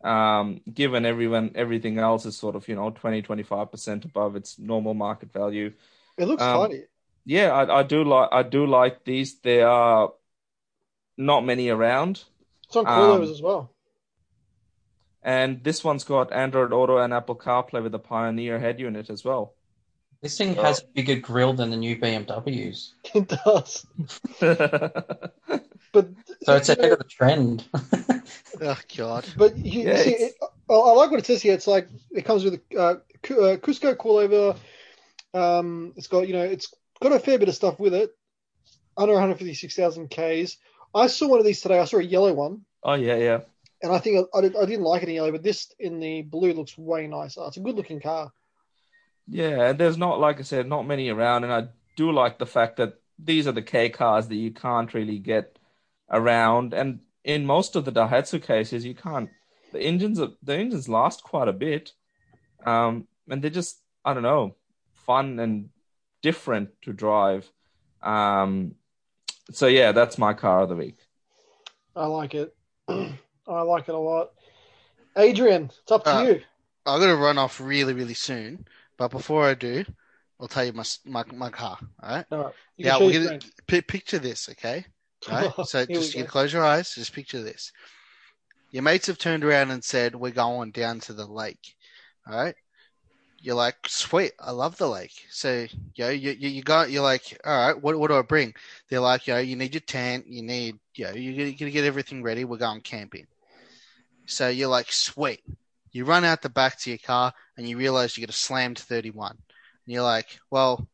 Um, given everyone everything else is sort of you know 20 25 percent above its normal market value It looks Um, tiny. yeah I, I do like i do like these there are not many around It's on coilovers um, as well. and this one's got android auto and apple carplay with a pioneer head unit as well This thing has a bigger grill than the new BMWs. It does. But So it's you ahead of the trend. Oh God. But you, you Yeah, see, it, I I like what it says here. It's like it comes with a uh, uh, Cusco coilover. Um, it's got you know it's got a fair bit of stuff with it. Under 156,000 Ks. I saw one of these today. I saw a yellow one, oh yeah yeah and I think I, I, did, I didn't like it in yellow, but this in the blue looks way nicer. It's a good looking car. Yeah, and there's not, like I said, not many around, and I do like the fact that these are the K cars that you can't really get around, and in most of the Daihatsu cases, you can't. The engines, are, the engines last quite a bit, um, and they're just, I don't know, fun and different to drive. Um, so yeah, that's my car of the week. I like it. I like it a lot. Adrian, it's up to Uh, you. I'm gonna run off really, really soon. But before I do, I'll tell you my my, my car. All right. All right. You Yeah, can we're your gonna p- picture this, okay? Right. So just you close your eyes. Just picture this. Your mates have turned around and said, "We're going down to the lake." All right. You're like, "Sweet, I love the lake." So yo, you you, you got you're like, "All right, what what do I bring?" They're like, "Yo, you need your tent. You need yo, you're gonna get everything ready. We're going camping." So you're like, "Sweet." You run out the back to your car and you realize you get a slammed 31. And you're like, "Well,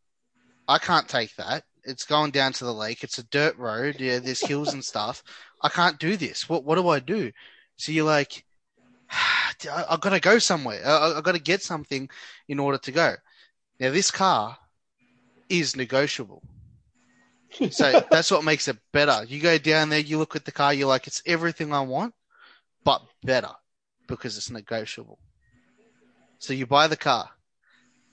I can't take that. It's going down to the lake. It's a dirt road. Yeah, there's hills and stuff. I can't do this. What what do I do? So you're like, I, I've got to go somewhere. I've got to get something in order to go. Now this car is negotiable. So that's what makes it better. You go down there, you look at the car, you're like, it's everything I want, but better because it's negotiable. So you buy the car.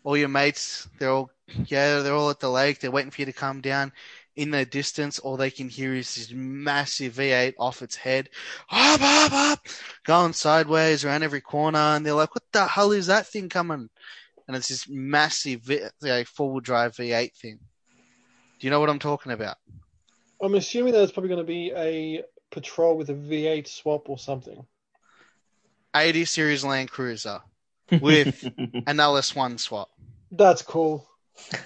All your mates, they're all yeah, they're all at the lake. They're waiting for you to come down. In the distance, all they can hear is this massive V8 off its head, up, up, up, going sideways around every corner. And they're like, what the hell is that thing coming? And it's this massive v- like, four-wheel drive V8 thing. Do you know what I'm talking about? I'm assuming that it's probably going to be a patrol with a V8 swap or something. 80 series Land Cruiser with an LS1 swap. That's cool.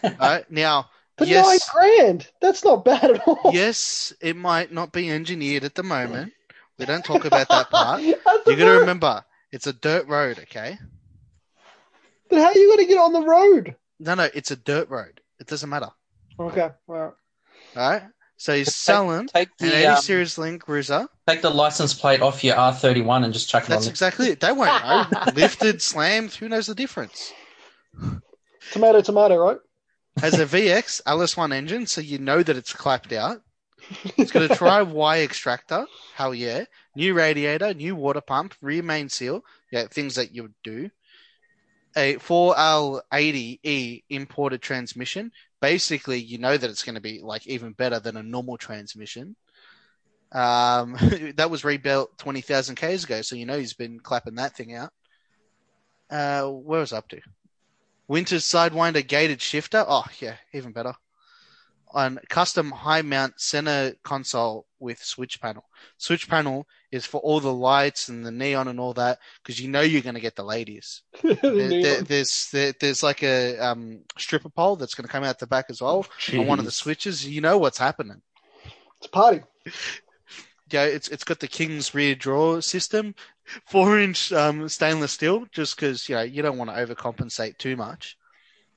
All right. Now, But yes, nine grand. That's not bad at all. yes, it might not be engineered at the moment. We don't talk about that part. That's You got to remember, it's a dirt road, okay? But how are you going to get on the road? No, no, it's a dirt road. It doesn't matter. Okay, all right. All right. So he's selling Take an the 80 um, series Land Cruiser. take the license plate off your R31 and just chuck it That's on. That's exactly it. They won't know. Lifted, slammed, who knows the difference? Tomato, tomato, right? Has a VX LS1 engine, so you know that it's clapped out. It's got a tri Y extractor. Hell yeah. New radiator, new water pump, rear main seal. Yeah, things that you would do. A 4L80E imported transmission. Basically, you know that it's going to be like even better than a normal transmission. Um, that was rebuilt 20,000 Ks ago, so you know he's been clapping that thing out. Uh, where was up to? Winter's Sidewinder gated shifter. Oh yeah, even better. On custom high mount center console with switch panel. Switch panel is for all the lights and the neon and all that because you know you're going to get the ladies. There- there- there's there, there's like a um, stripper pole that's going to come out the back as well on one of the switches. You know what's happening. It's a party. Yeah, it's it's got the King's rear drawer system, four inch um, stainless steel, just because you know you don't want to overcompensate too much.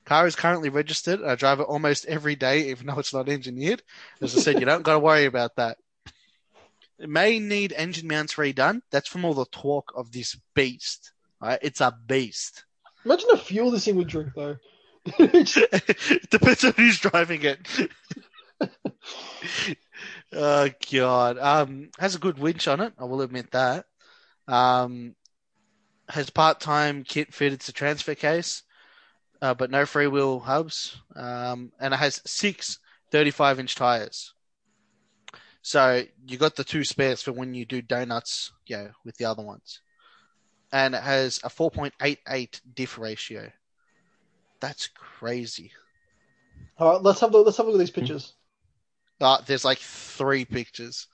Car is currently registered. I drive it almost every day, even though it's not engineered. As I said, you don't got to worry about that. It may need engine mounts redone. That's from all the talk of this beast. Right? It's a beast. Imagine the fuel this thing would drink, though. it depends on who's driving it. oh god. Um has a good winch on it, I will admit that. Um has part time kit fitted to transfer case, uh, but no freewheel hubs. Um and it has six 35 inch tires. So you got the two spares for when you do donuts, yeah, with the other ones. And it has a 4.88 diff ratio. That's crazy. All right, let's have a, let's have a look at these pictures. Uh, there's like three pictures.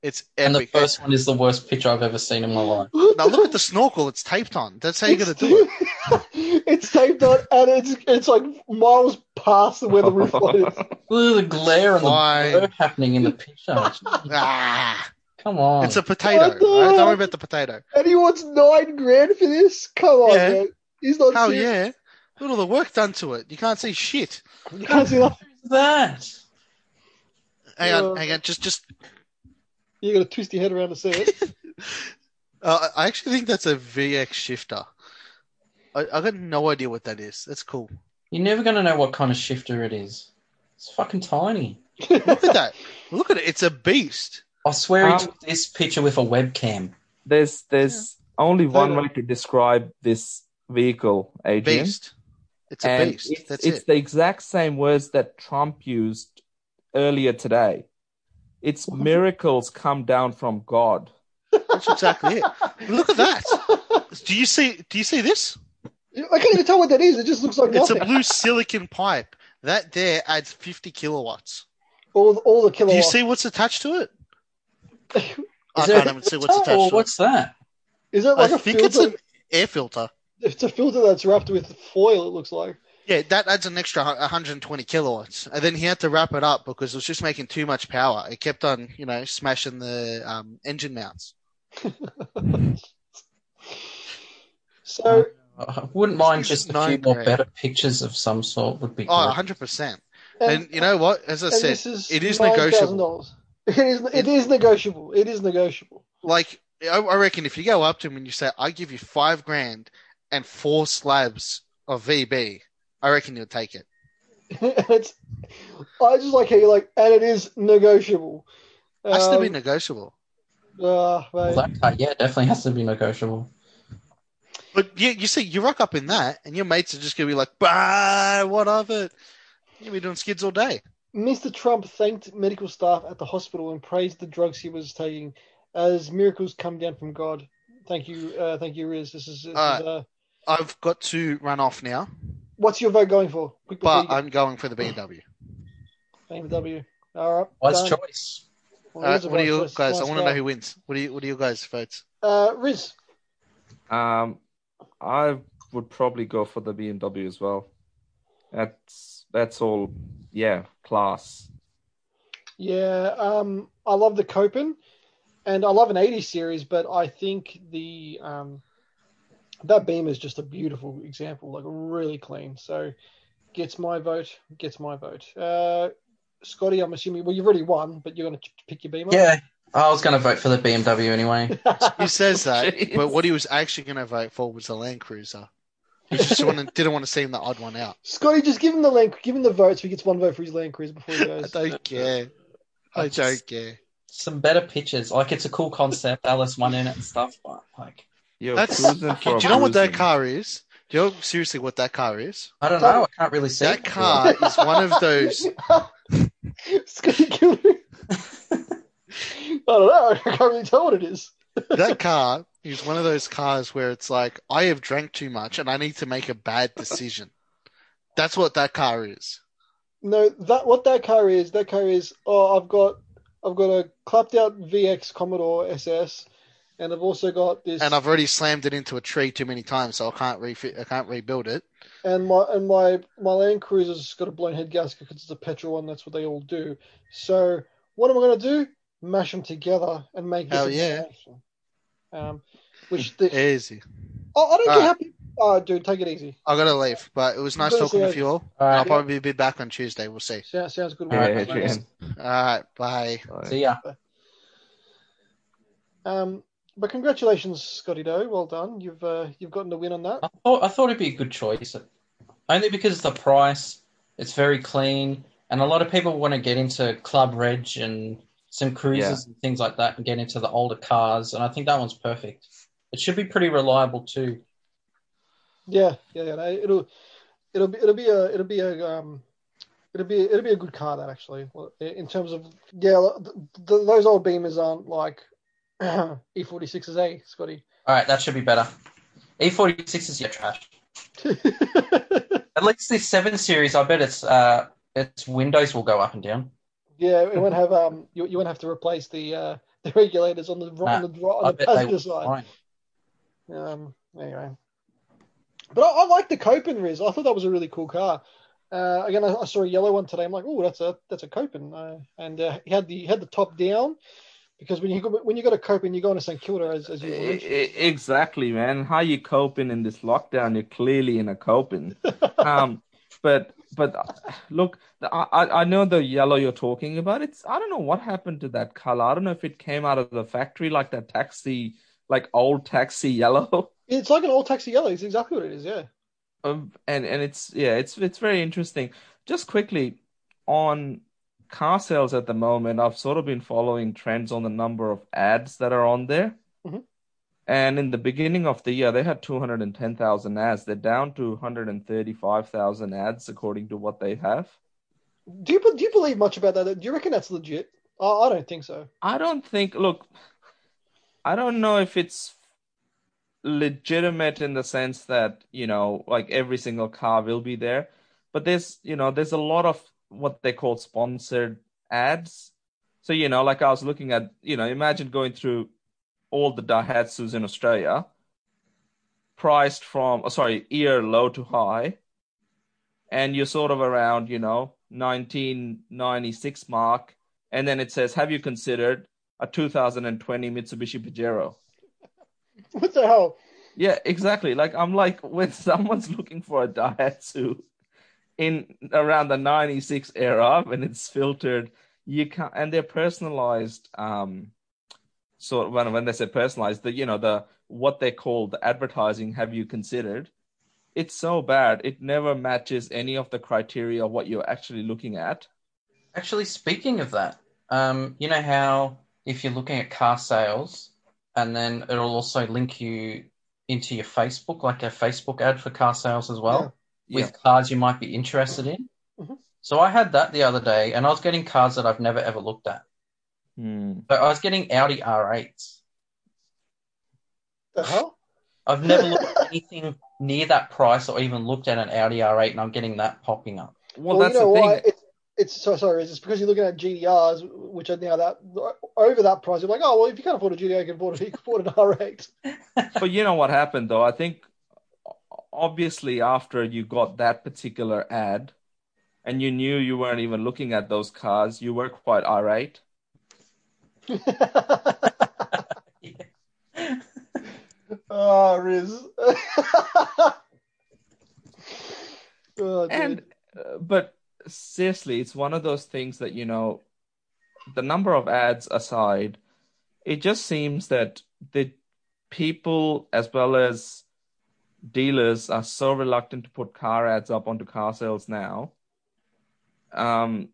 It's And the first one is the worst picture I've ever seen in my life. now look at the snorkel. It's taped on. That's how you're gonna do it. it. it's taped on, and it's it's like miles past where the roof line is. Look at the glare and the Fine. blur happening in the picture. Ah, Come on. it's a potato. What the Don't worry about the potato. And he wants nine grand for this? Come on, Yeah. man. He's not Hell serious. yeah! Look at all the work done to it. You can't see shit. You can't see that. that? Hang on, Yeah. hang on. Just, just. You got to twist your head around to see it. Uh, I actually think that's a VX shifter. I, I got no idea what that is. That's cool. You're never going to know what kind of shifter it is. It's fucking tiny. Look at that. Look at it. It's a beast. I swear he Um, took this picture with a webcam. There's there's only one way to describe this vehicle, Adrian. Beast. It's a and beast. It's, That's it's it. the exact same words that Trump used earlier today. It's miracles come down from God. That's exactly it. Look at that. Do you see? Do you see this? I can't even tell what that is. It just looks like It's a blue silicon pipe. That there adds 50 kilowatts. all, all the kilowatts. Do you see what's attached to it? I can't even see what's attached or to it. What's that? Is that like I a think filter? it's an air filter. It's a filter that's wrapped with foil. It looks like. Yeah, that adds an extra 120 kilowatts. And then he had to wrap it up because it was just making too much power. It kept on, you know, smashing the um, engine mounts. So I wouldn't mind just a few more grand. better pictures of some sort would be Oh, good. 100%. and, And you know what? As I said, this is it is $9,000. negotiable. It is. It is negotiable. It is negotiable. like I, I reckon if you go up to him and you say, "I give you five grand and four slabs of VB," I reckon he'll take it. it's. I just like how you like, and it is negotiable. Has to be Um, negotiable. ah, Well, that car, yeah, definitely has to be negotiable. But you, you see, you rock up in that, and your mates are just gonna be like, "Bah, what of it?" You'll be doing skids all day. Mr. Trump thanked medical staff at the hospital and praised the drugs he was taking as miracles come down from God. Thank you, uh, thank you, Riz. This is, this is uh, I've got to run off now, what's your vote going for? Quick but you I'm going for the BMW. BMW. All right, Wise done. choice. Well, Uh, what do vote you first. guys? I want to know who wins. What do you? What do you guys votes? Uh, Riz. Um, I would probably go for the BMW as well. That's that's all. Yeah, class. Yeah, um, I love the Copen, and I love an 80 series, but I think the um, that Beam is just a beautiful example, like really clean. So gets my vote. Gets my vote. Uh, Scotty, I'm assuming. Well, you've already won, but you're going to pick your Beamer. Yeah, I was going to vote for the BMW anyway. He says that, Jeez. but what he was actually going to vote for was the Land Cruiser. He just wanted, didn't want to seem the odd one out. Scotty, just give him the land, give him the vote, so he gets one vote for his Land Cruiser before he goes. I goes. don't care. I don't care. Some better pictures. Like it's a cool concept. Alice won in it and stuff. But like, You're That's. cruising Do you know what that cruising. car is? Do you know seriously what that car is? I don't know. I can't really see. That it. car is one of those. Scotty, give me. I don't know. I can't really tell what it is. That car is one of those cars where it's like I have drank too much and I need to make a bad decision. That's what that car is. No, that what that car is. That car is. Oh, I've got I've got a clapped out VX Commodore SS, and I've also got this. And I've already slammed it into a tree too many times, so I can't refit. I can't rebuild it. and my and my my Land Cruiser's got a blown head gasket because it's a petrol one. That's what they all do. So what am I going to do? Mash them together and make it Hell a yeah. Um, which the, Easy. oh, I don't All care right. how. people- Oh, dude, take it easy. I gotta leave, but it was nice talking with you. you all. All right. I'll probably be back on Tuesday. We'll see. Sounds sounds good. All right, Mate. Yeah, Adrian. All right. Bye. See ya. Um, but congratulations, Scotty Doe. Well done. You've uh, you've gotten the win on that. I thought I thought it'd be a good choice, only because of the price. It's very clean, and a lot of people want to get into club reg and some cruisers and things like that, and get into the older cars. And I think that one's perfect. It should be pretty reliable too. Yeah, yeah, yeah. It'll it'll be it'll be a it'll be a um it'll be it'll be a good car that actually in terms of yeah th th those old Beamers aren't like E46s, eh, Scotty? All right, that should be better. E46 is your trash. At least this seven series, I bet its uh its windows will go up and down. Yeah, it won't have um you, you won't have to replace the uh the regulators on the on the on I the passenger side. Fine. Um, anyway, but I, I like the Copen Riz. I thought that was a really cool car. Uh, again, I, I saw a yellow one today. I'm like, oh, that's a that's a Copen, uh, and uh, he had the he had the top down because when you go, when you got a Copen, you go into St Kilda as as you Exactly, man. How you coping in this lockdown? You're clearly in a coping. um, but but uh, look, I I I know the yellow you're talking about. It's I don't know what happened to that color. I don't know if it came out of the factory like that taxi, like old taxi yellow. It's like an old taxi yellow. It's exactly what it is. Yeah. Um, and and it's yeah, it's it's very interesting. Just quickly on car sales at the moment, I've sort of been following trends on the number of ads that are on there. And in the beginning of the year, they had 210,000 ads. They're down to 135,000 ads according to what they have. Do you do you believe much about that? Do you reckon that's legit? I, I don't think so. I don't think, look, I don't know if it's legitimate in the sense that, you know, like every single car will be there, but there's, you know, there's a lot of what they call sponsored ads. So, you know, like I was looking at, you know, imagine going through all the Daihatsus in Australia, priced from, oh, sorry, year low to high, and you're sort of around, you know, 1996 mark, and then it says, have you considered a 2020 Mitsubishi Pajero? What the hell? Yeah, exactly. Like I'm like when someone's looking for a Daihatsu in around the 96 era when it's filtered, you can't and they're personalized um sort of when when they say personalized, the you know, the what they call the advertising, have you considered? It's so bad. It never matches any of the criteria of what you're actually looking at. Actually, speaking of that, um, you know how if you're looking at car sales, and then it'll also link you into your Facebook, like a Facebook ad for car sales as well, Yeah. with cars you might be interested in. Mhm. So I had that the other day, and I was getting cars that I've never ever looked at. Hmm. So I was getting Audi R8s. The hell? I've never looked at anything near that price or even looked at an Audi R8, and I'm getting that popping up. Well, Well, that's you know the thing. why? It's, it's so sorry. It's because you're looking at GTRs, which are now that over that price. You're like, oh well, if you can't afford a GTR, you can afford, you can afford an R8. But you know what happened though? I think obviously after you got that particular ad and you knew you weren't even looking at those cars, you were quite irate. oh, Riz. oh. And uh, but seriously, it's one of those things that you know, the number of ads aside, it just seems that the people as well as dealers are so reluctant to put car ads up onto car sales now. Um,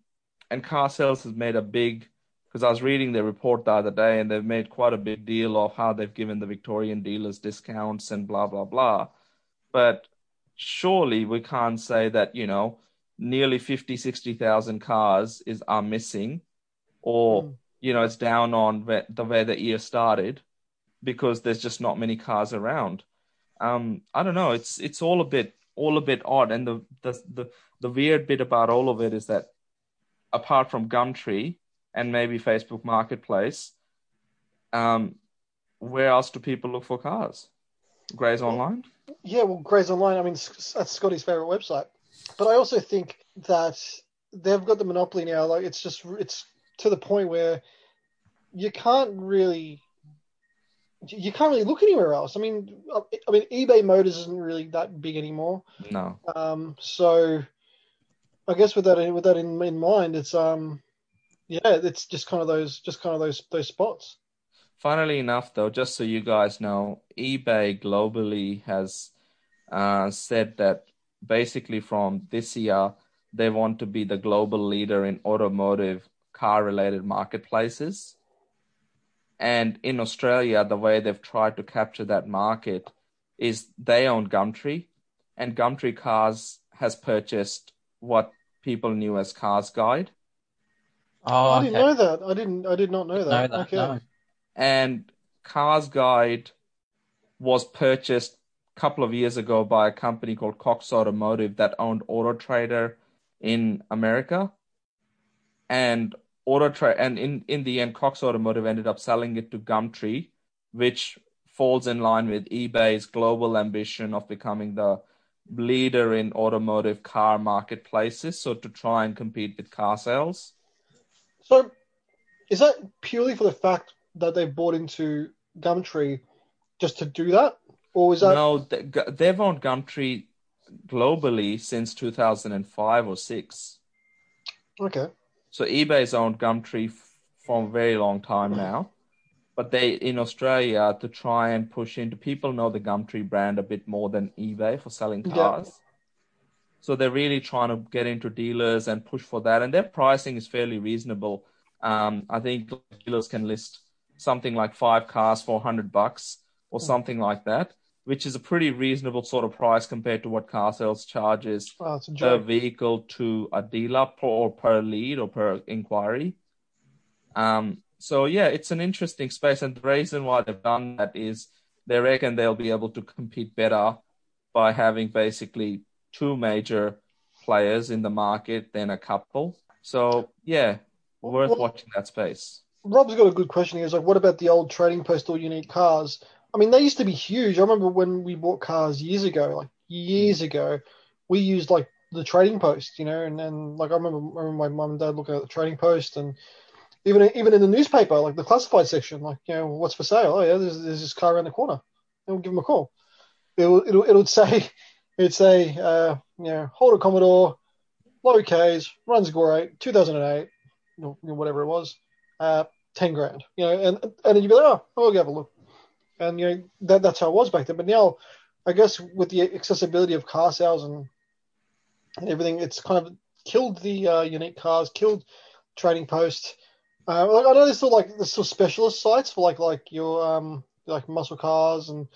and car sales has made a big because I was reading their report the other day and they've made quite a big deal of how they've given the Victorian dealers discounts and blah blah blah. But surely we can't say that, you know, nearly 50, 60,000 cars is are missing or, Mm. you know, it's down on where, the way the year started because there's just not many cars around. Um, I don't know. It's it's all a bit all a bit odd. And the the the, the weird bit about all of it is that apart from Gumtree and maybe Facebook Marketplace, um, where else do people look for cars? Grays Online. Yeah, well, Grays Online. I mean, that's Scotty's favorite website. But I also think that they've got the monopoly now. Like it's just it's to the point where you can't really you can't really look anywhere else. I mean, I mean, eBay Motors isn't really that big anymore. No. Um. So, I guess with that with that in, in mind, it's um, yeah, it's just kind of those just kind of those those spots. Funnily enough, though, just so you guys know, eBay globally has uh, said that basically from this year they want to be the global leader in automotive car related marketplaces. And in Australia, the way they've tried to capture that market is they own Gumtree, and Gumtree Cars has purchased what people knew as Cars Guide. Oh, I didn't know that. I didn't. I did not know that. Know that okay. No. And Cars Guide was purchased a couple of years ago by a company called Cox Automotive that owned Auto Trader in America. And Auto Trader, and in, in the end, Cox Automotive ended up selling it to Gumtree, which falls in line with eBay's global ambition of becoming the leader in automotive car marketplaces. So to try and compete with car sales. So is that purely for the fact that they bought into Gumtree just to do that? Or is that No, they've owned Gumtree globally since 2005 or 6. Okay. So eBay's owned Gumtree for a very long time now. But they in Australia to try and push into people know the Gumtree brand a bit more than eBay for selling cars. Yeah. So they're really trying to get into dealers and push for that. And their pricing is fairly reasonable. Um, I think dealers can list something like five cars for 100 bucks or hmm. something like that which is a pretty reasonable sort of price compared to what car sales charges oh, per vehicle to a dealer per, or per lead or per inquiry. Um, so yeah, it's an interesting space, and the reason why they've done that is they reckon they'll be able to compete better by having basically two major players in the market than a couple. So yeah, worth well, watching that space. Rob's got a good question. He's like, what about the old trading post or unique cars? I mean, they used to be huge. I remember when we bought cars years ago, like years mm. ago, we used like the trading post, you know, and, then like I remember, I remember my mum and dad looking at the trading post and even even in the newspaper, like the classified section, like you know, what's for sale? Oh yeah, there's, there's this car around the corner. And we'll give them a call. It'll it'll, it'll say it'd say uh, you know Honda Commodore, low K's, runs great, 2008, you know, whatever it was, uh, ten grand, you know, and and then you'd be like, oh, I'll go have a look and you know that that's how it was back then. But now, I guess with the accessibility of car sales and, and everything, it's kind of killed the uh, unique cars, killed trading post. Uh, I know there's still like there's still specialist sites for like like your um like muscle cars and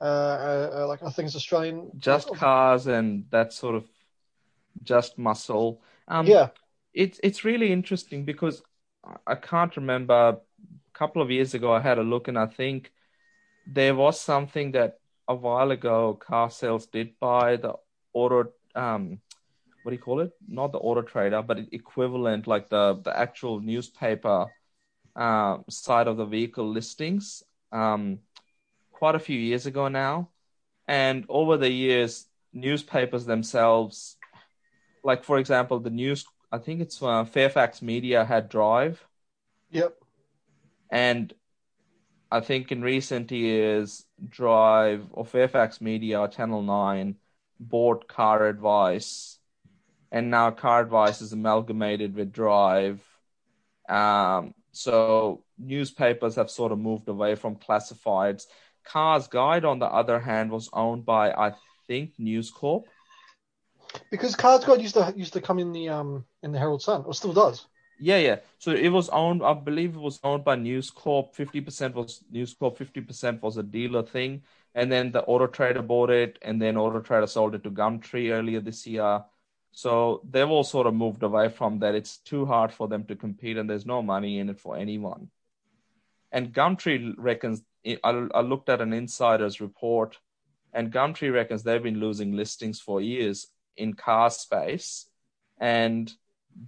like I think it's Australian? Just cars and that sort of just muscle. Um, yeah, it's it's really interesting because I can't remember a couple of years ago I had a look and I think there was something that a while ago car sales did buy the auto um what do you call it? Not the auto trader but equivalent like the the actual newspaper uh, side of the vehicle listings. Um quite a few years ago now and over the years newspapers themselves like for example the news i think it's uh, fairfax media had drive yep and I think in recent years, Drive or Fairfax Media, Channel 9 bought Car Advice, and now Car Advice is amalgamated with Drive. Um, so newspapers have sort of moved away from classifieds. Cars Guide, on the other hand, was owned by I think News Corp. Because Cars Guide used to used to come in the um in the Herald Sun, or still does. Yeah, yeah. So it was owned, I believe it was owned by News Corp. 50% was News Corp, 50% was a dealer thing. And then the Auto Trader bought it, and then Auto Trader sold it to Gumtree earlier this year. So they've all sort of moved away from that. It's too hard for them to compete, and there's no money in it for anyone. And Gumtree reckons, I, I looked at an insider's report, and Gumtree reckons they've been losing listings for years in car space, and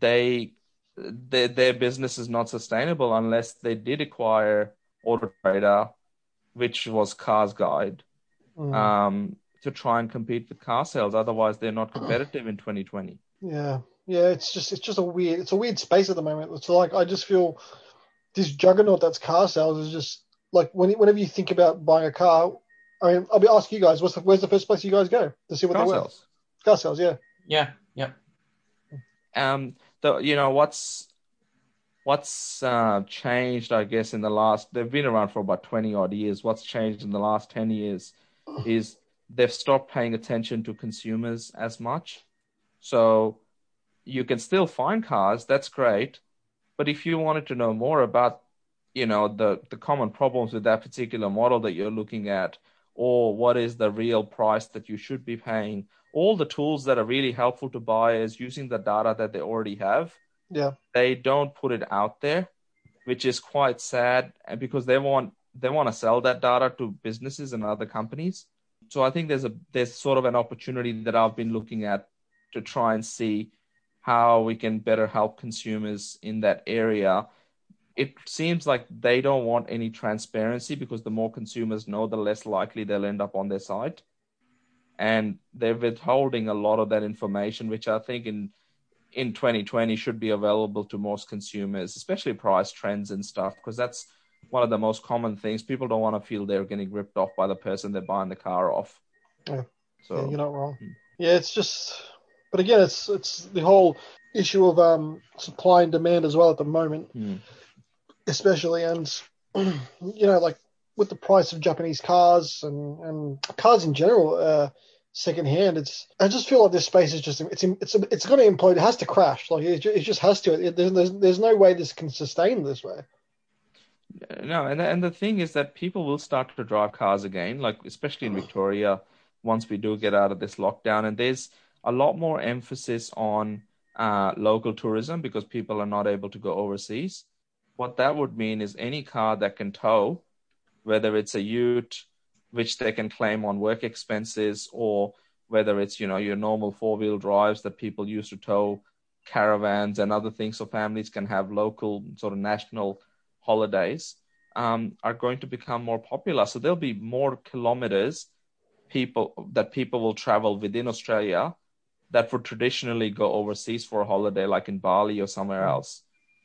they their, their business is not sustainable unless they did acquire Auto Trader, which was Cars Guide, mm. um, to try and compete with car sales. Otherwise, they're not competitive in 2020. Yeah, yeah, it's just it's just a weird it's a weird space at the moment. It's like I just feel this juggernaut that's car sales is just like when whenever you think about buying a car. I mean, I'll be asking you guys, what's the, where's the first place you guys go to see what car they're worth? Car sales, yeah. Yeah, yeah. Um, the you know what's what's uh, changed, I guess, in the last, they've been around for about 20 odd years. What's changed in the last 10 years is they've stopped paying attention to consumers as much. So you can still find cars, that's great. But if you wanted to know more about, you know, the, the common problems with that particular model that you're looking at, or what is the real price that you should be paying, all the tools that are really helpful to buyers using the data that they already have – yeah. They don't put it out there, which is quite sad eh, because they want they want to sell that data to businesses and other companies. So I think there's a there's sort of an opportunity that I've been looking at to try and see how we can better help consumers in that area. It seems like they don't want any transparency because the more consumers know, the less likely they'll end up on their site. And they're withholding a lot of that information, which I think in in 2020 should be available to most consumers, especially price trends and stuff, because that's one of the most common things. People don't want to feel they're getting ripped off by the person they're buying the car off. Yeah. So yeah, you're not wrong. Hmm. Yeah, it's just, but again, it's it's the whole issue of um, supply and demand as well at the moment, mm. Especially and you know like with the price of Japanese cars and and cars in general. Uh, secondhand. It's I just feel like this space is just it's it's it's going to implode. It has to crash. Like it, it just has to. It, there's, there's no way this can sustain this way. No, and and the thing is that people will start to drive cars again, like especially in Victoria, once we do get out of this lockdown, and there's a lot more emphasis on uh, local tourism because people are not able to go overseas. What that would mean is any car that can tow, whether it's a Ute, which they can claim on work expenses or whether it's you know your normal four wheel drives that people use to tow caravans and other things so families can have local sort of national holidays um, are going to become more popular so there'll be more kilometers people that people will travel within australia that would traditionally go overseas for a holiday like in bali or somewhere mm. else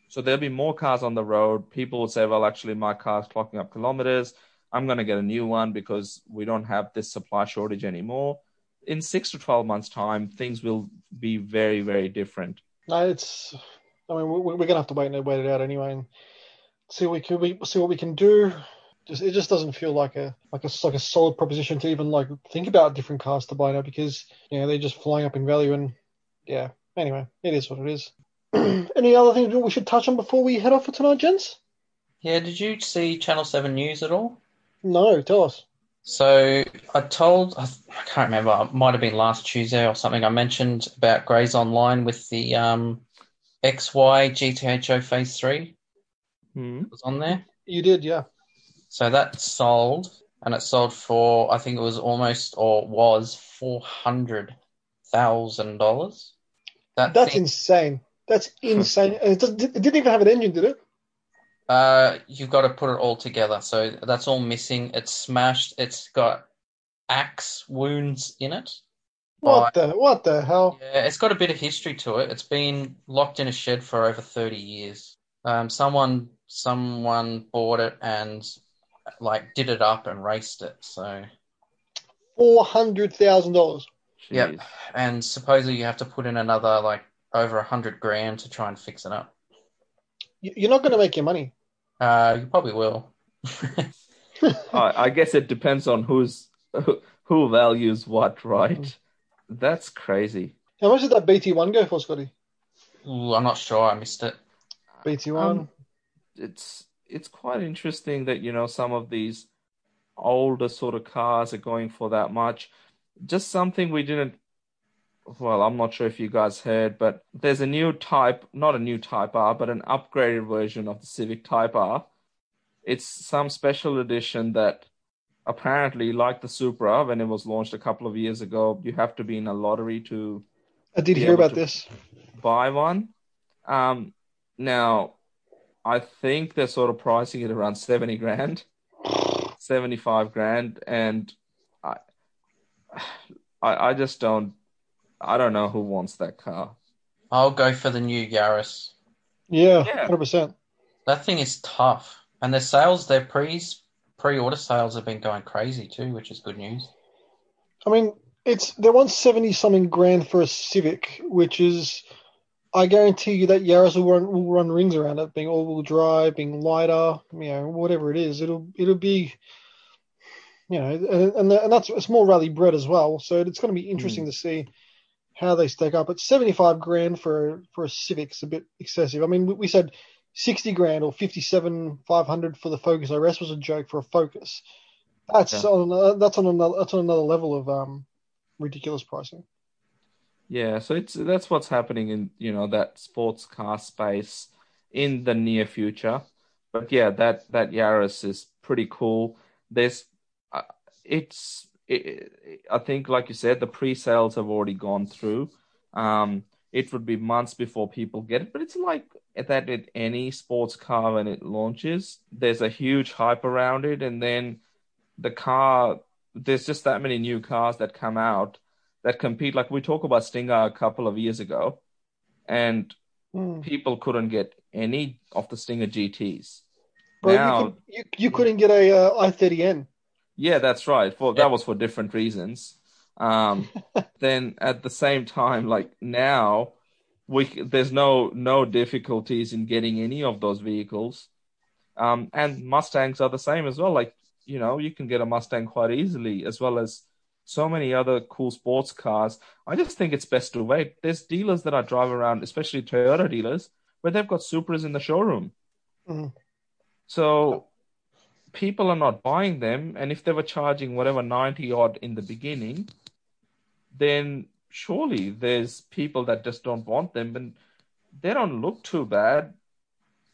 so there'll be more cars on the road people will say well actually my car's clocking up kilometers I'm going to get a new one because we don't have this supply shortage anymore. In six to 12 months' time, things will be very, very different. No, it's, I mean, we're, going to have to wait and wait it out anyway and see what we can, see what we can do. Just, it just doesn't feel like a like a like a solid proposition to even like think about different cars to buy now because you know they're just flying up in value and yeah. Anyway, it is what it is. Any other things we should touch on before we head off for tonight, gents? Yeah, did you see Channel Seven News at all? No, tell us. So I told, I can't remember, it might have been last Tuesday or something. I mentioned about Grays Online with the um, XY GTHO Phase 3 mm. was on there. You did, yeah. So that sold, and it sold for, I think it was almost, or was, $400,000. That That's thing, insane. That's insane. it, it didn't even have an engine, did it? Uh, you've got to put it all together. So that's all missing. It's smashed. It's got axe wounds in it. What the what the hell? Yeah, it's got a bit of history to it. It's been locked in a shed for over thirty years. Um, someone someone bought it and like did it up and raced it. So four hundred thousand dollars. Yep, and supposedly you have to put in another like over a hundred grand to try and fix it up. You're not going to make your money. Uh, you probably will. I guess it depends on who's who values what, right? Mm. That's crazy. How much did that BT one go for, Scotty? Ooh, I'm not sure. I missed it. BT one. Um, it's it's quite interesting that you know some of these older sort of cars are going for that much. Just something we didn't well, I'm not sure if you guys heard, but there's a new type, not a new Type R, but an upgraded version of the Civic Type R. It's some special edition that apparently, like the Supra when it was launched a couple of years ago, you have to be in a lottery to I did hear about this. buy one. Um, now, I think they're sort of pricing it around 70 grand, 75 grand. And I, I, I just don't, I don't know who wants that car. I'll go for the new Yaris. Yeah, Yeah. hundred percent. That thing is tough, and their sales, their pre pre-order sales have been going crazy too, which is good news. I mean, it's they want seventy something grand for a Civic, which is, I guarantee you that Yaris will run will run rings around it, being all-wheel drive, being lighter, you know, whatever it is. It'll it'll be, you know, and and, and that's it's more rally bred as well. So it's going to be interesting hmm. to see how they stack up. But seventy-five grand for for a Civic is a bit excessive. I mean, we, we said. 60 grand or 57 500 for the Focus RS was a joke for a Focus. That's Yeah. on that's on another that's on another level of um ridiculous pricing. Yeah, so it's that's what's happening in you know that sports car space in the near future. But yeah, that that Yaris is pretty cool. There's, uh, it's it, I think like you said, the pre-sales have already gone through. Um, it would be months before people get it, but it's like that with any sports car when it launches. There's a huge hype around it, and then the car there's just that many new cars that come out that compete. Like we talked about Stinger a couple of years ago, and Hmm. people couldn't get any of the Stinger GTs. Bro, now, you, could, you, you couldn't get a uh, i30N. Yeah, that's right. For Yeah. that was for different reasons. Um, then at the same time, like now, we there's no no difficulties in getting any of those vehicles. Um, and Mustangs are the same as well. Like you know, you can get a Mustang quite easily, as well as so many other cool sports cars. I just think it's best to wait. There's dealers that I drive around, especially Toyota dealers, where they've got Supras in the showroom. Mhm. So people are not buying them, and if they were charging whatever 90 odd in the beginning, then surely there's people that just don't want them, and they don't look too bad.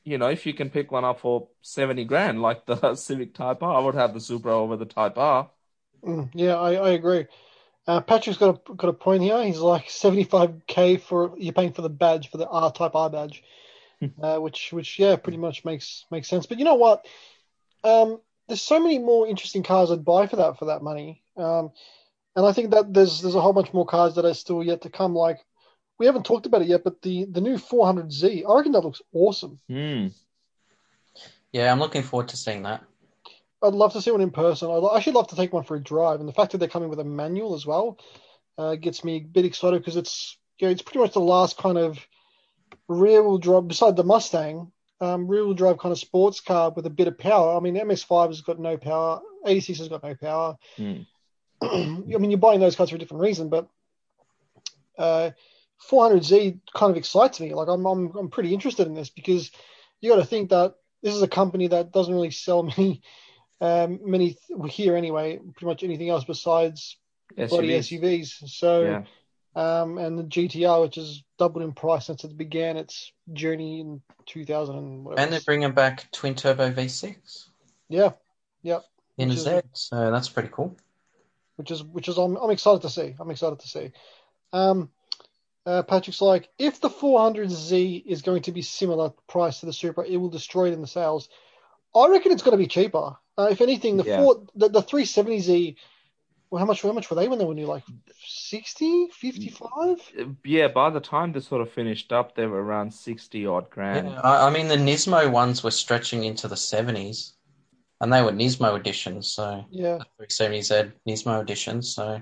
You know, if you can pick one up for 70 grand, like the Civic Type R, I would have the Supra over the Type R. Mm, yeah, I, I agree. Uh, Patrick's got a got a point here. He's like 75k for you're paying for the badge for the R Type R badge, uh, which which yeah, pretty much makes makes sense. But you know what? Um, there's so many more interesting cars I'd buy for that for that money. Um, and I think that there's there's a whole bunch more cars that are still yet to come. Like we haven't talked about it yet, but the the new 400Z, I reckon that looks awesome. Hmm. Yeah, I'm looking forward to seeing that. I'd love to see one in person. I'd actually love to take one for a drive, and the fact that they're coming with a manual as well uh, gets me a bit excited because it's you know, it's pretty much the last kind of rear wheel drive beside the Mustang, um, rear wheel drive kind of sports car with a bit of power. I mean, MX5 has got no power, 86 has got no power. Hmm. I mean, you're buying those cars for a different reason, but uh, 400Z kind of excites me. Like I'm, I'm, I'm pretty interested in this because you got to think that this is a company that doesn't really sell many, um, many here anyway, pretty much anything else besides bloody SUVs. SUVs. So, Yeah. Um, and the GTR, which has doubled in price since it began its journey in 2000 and whatever. And they're bringing back twin turbo V6 yeah, yeah, in a Which is- so that's pretty cool. which is which is I'm, I'm excited to see. I'm excited to see. Um, uh, Patrick's like, if the 400Z is going to be similar price to the Supra, it will destroy it in the sales. I reckon it's going to be cheaper. Uh, if anything, the Yeah. four the, the 370Z. Well, how much? How much were they when they were new? Like 60, 55? Yeah, by the time they sort of finished up, they were around 60 odd grand. Yeah, I, I mean, the Nismo ones were stretching into the 70s, and they were Nismo editions, so Yeah, 370Z Nismo editions, so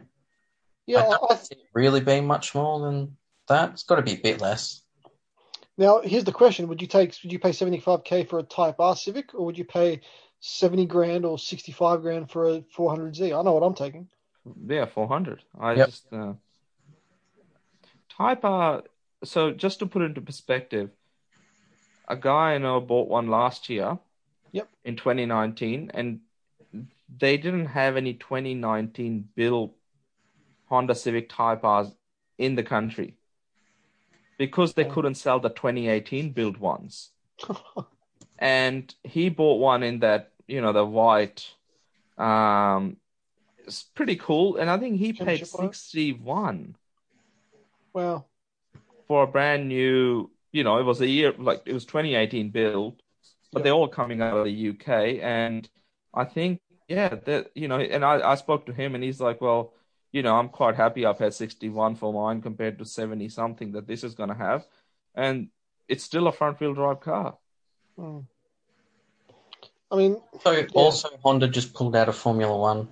yeah. I I, don't I, see it really being much more than that. It's got to be a bit less. now, here's the question: Would you take? Would you pay 75k for a Type R Civic, or would you pay 70 grand or 65 grand for a 400Z? I know what I'm taking. Yeah, 400. I Yep. just uh, Type R. So just to put it into perspective, a guy I know bought one last year. Yep. In 2019, and they didn't have any 2019 built Honda Civic Type R's in the country because they Oh. couldn't sell the 2018 built ones. and he bought one in that you know the white Um, it's pretty cool, and I think he paid Championship sixty-one Wow. for a brand new. You know, it was a year like it was 2018 build, but Yep. they're all coming out of the UK, and I think yeah, that you know, and I I spoke to him, and he's like, well, you know, I'm quite happy I've had 61 for mine compared to 70 something that this is going to have, and it's still a front-wheel drive car. Hmm. I mean, So also Honda just pulled out of Formula One.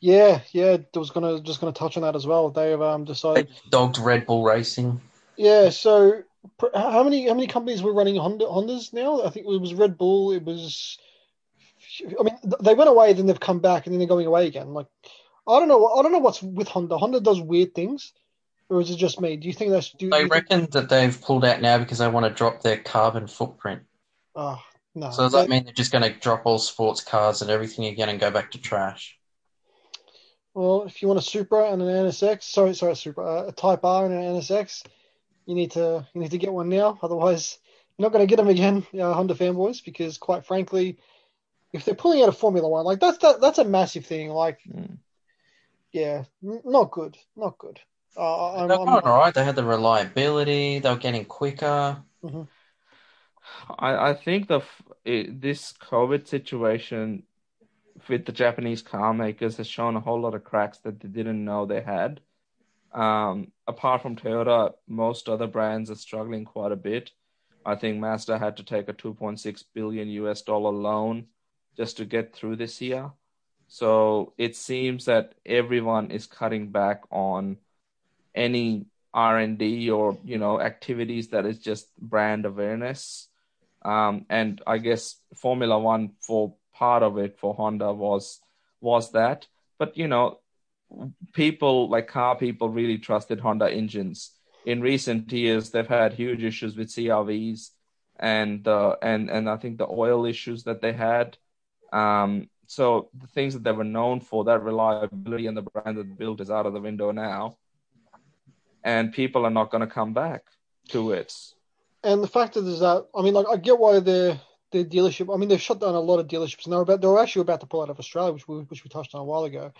Yeah, yeah. I was gonna just gonna touch on that as well. They've um They decided. dogged Red Bull Racing. Yeah. So pr- how many how many companies were running Honda Hondas now? I think it was Red Bull. It was. I mean, th- they went away, then they've come back, and then they're going away again. Like, I don't know. I don't know what's with Honda. Honda does weird things, or is it just me? Do you think that's? Do, They you think- reckon that they've pulled out now because they want to drop their carbon footprint. Oh, no. So does that mean they're just going to drop all sports cars and everything again and go back to trash? Well, if you want a Supra and an NSX, sorry, sorry, a Supra, uh, a Type R and an NSX, you need to you need to get one now. Otherwise, you're not going to get them again, uh, Honda fanboys. Because quite frankly, if they're pulling out a Formula One, like that's that, that's a massive thing. Like, Mm. yeah, n- not good, not good. Uh, I'm, They're going all right. They had the reliability. They were getting quicker. I, I think the it, this COVID situation with the Japanese car makers has shown a whole lot of cracks that they didn't know they had. Um, apart from Toyota, most other brands are struggling quite a bit. I think Mazda had to take a 2.6 billion US dollar loan just to get through this year. So it seems that everyone is cutting back on any R&D or you know activities that is just brand awareness. Um, and I guess Formula One for part of it for Honda was was that. But you know, people like car people really trusted Honda engines. In recent years, they've had huge issues with CRVs and uh, and and I think the oil issues that they had. Um, so the things that they were known for, that reliability and the brand that built is out of the window now, and people are not going to come back to it. and the fact is that I mean, like, I get why their their dealership. I mean, they've shut down a lot of dealerships, and they're about they were actually about to pull out of Australia, which we which we touched on a while ago.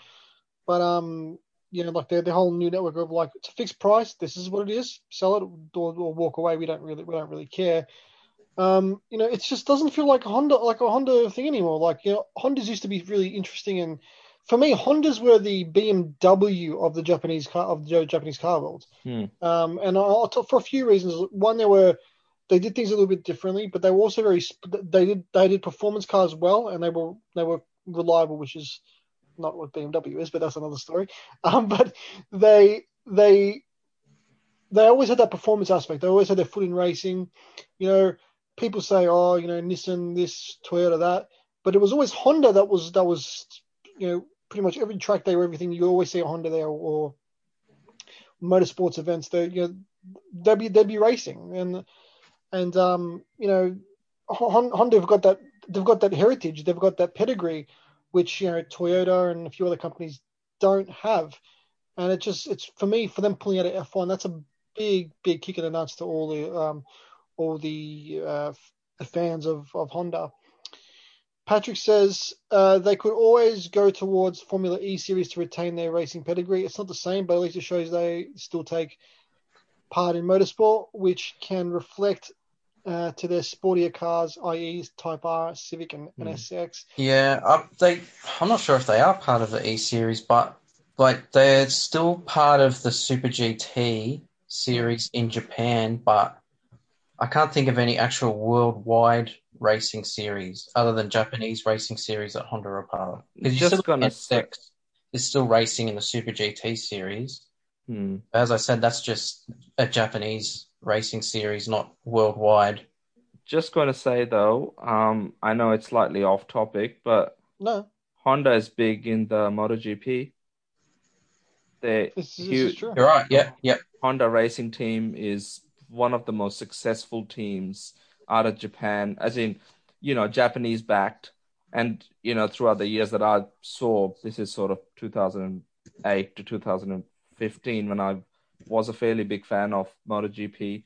But um, you know, like their their whole new network of like it's a fixed price. This is what it is. Sell it or, or walk away. We don't really we don't really care. Um, you know, it just doesn't feel like a Honda like a Honda thing anymore. Like you know, Hondas used to be really interesting, and for me, Hondas were the BMW of the Japanese car of the Japanese car world. Hmm. Um, and I'll talk for a few reasons. One, they were they did things a little bit differently, but they were also very they did they did performance cars well, and they were they were reliable, which is not what BMW is, but that's another story. Um, but they they they always had that performance aspect. They always had their foot in racing. You know, people say, oh, you know, Nissan this, Toyota that, but it was always Honda that was that was you know pretty much every track day or everything. You always see a Honda there or motorsports events. They you know they'd be they'd be racing and and um you know Honda have got that they've got that heritage. They've got that pedigree, which you know Toyota and a few other companies don't have. And it just it's for me for them pulling out of F1. That's a big big kick in the nuts to all the um all the uh, f- fans of of Honda. Patrick says uh, they could always go towards Formula E series to retain their racing pedigree. It's not the same, but at least it shows they still take part in motorsport, which can reflect uh, to their sportier cars, i.e., Type R, Civic, and, and Hmm. SX. Yeah, uh, they. I'm not sure if they are part of the E series, but like they're still part of the Super GT series in Japan. But I can't think of any actual worldwide racing series other than Japanese racing series that Honda are part of. Because you Just still gonna SX is still racing in the Super GT series. Hmm. As I said, that's just a Japanese racing series, not worldwide. Just going to say though, um, I know it's slightly off topic, but No, Honda is big in the MotoGP. They this, this Huge. You're right. Yeah, yeah. Honda racing team is one of the most successful teams out of Japan, as in, you know, Japanese backed. And, you know, throughout the years that I saw, this is sort of 2008 to 2015 when I was a fairly big fan of MotoGP.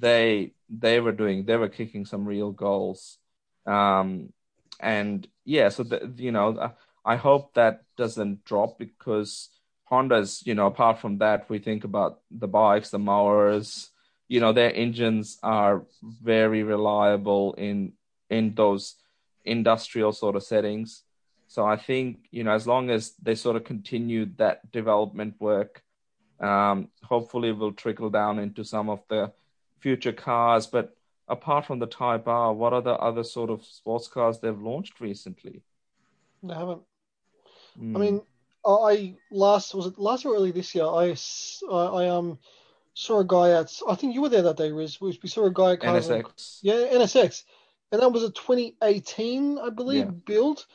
They they were doing they were kicking some real goals, um, and yeah. So the, you know, I hope that doesn't drop because Honda's, you know, apart from that, we think about the bikes, the mowers, you know, their engines are very reliable in in those industrial sort of settings. So I think, you know, as long as they sort of continue that development work, um, hopefully will trickle down into some of the future cars. But apart from the Type R, what are the other sort of sports cars they've launched recently? They haven't. Mm. I mean, I last was it last or early this year. I, I, I um saw a guy at I think you were there that day, Riz. We, saw a guy at NSX. Yeah, NSX, and that was a 2018, I believe, Yeah. build.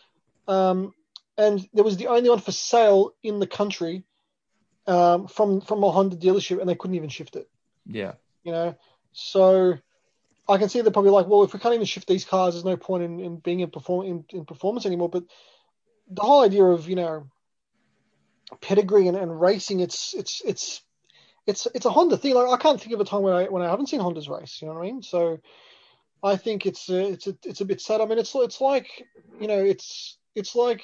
Um, and there was the only one for sale in the country, um, from from a Honda dealership, and they couldn't even shift it. Yeah. You know, so I can see they're probably like, well, if we can't even shift these cars, there's no point in, in being in perform in, in performance anymore. But the whole idea of you know pedigree and, and racing, it's it's it's it's it's a Honda thing. Like I can't think of a time when I when I haven't seen Hondas race. You know what I mean? So I think it's a, it's a, it's a bit sad. I mean, it's it's like you know, it's it's like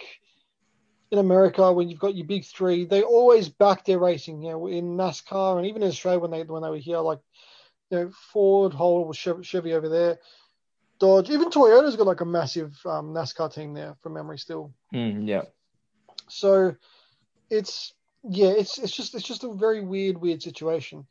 in America when you've got your big three, they always back their racing. You know, in NASCAR and even in Australia when they when they were here, like you know, Ford, Holden, Chevy, Chevy over there, Dodge, even Toyota's got like a massive um, NASCAR team there from memory still. Mm, yeah. So it's yeah, it's it's just it's just a very weird weird situation.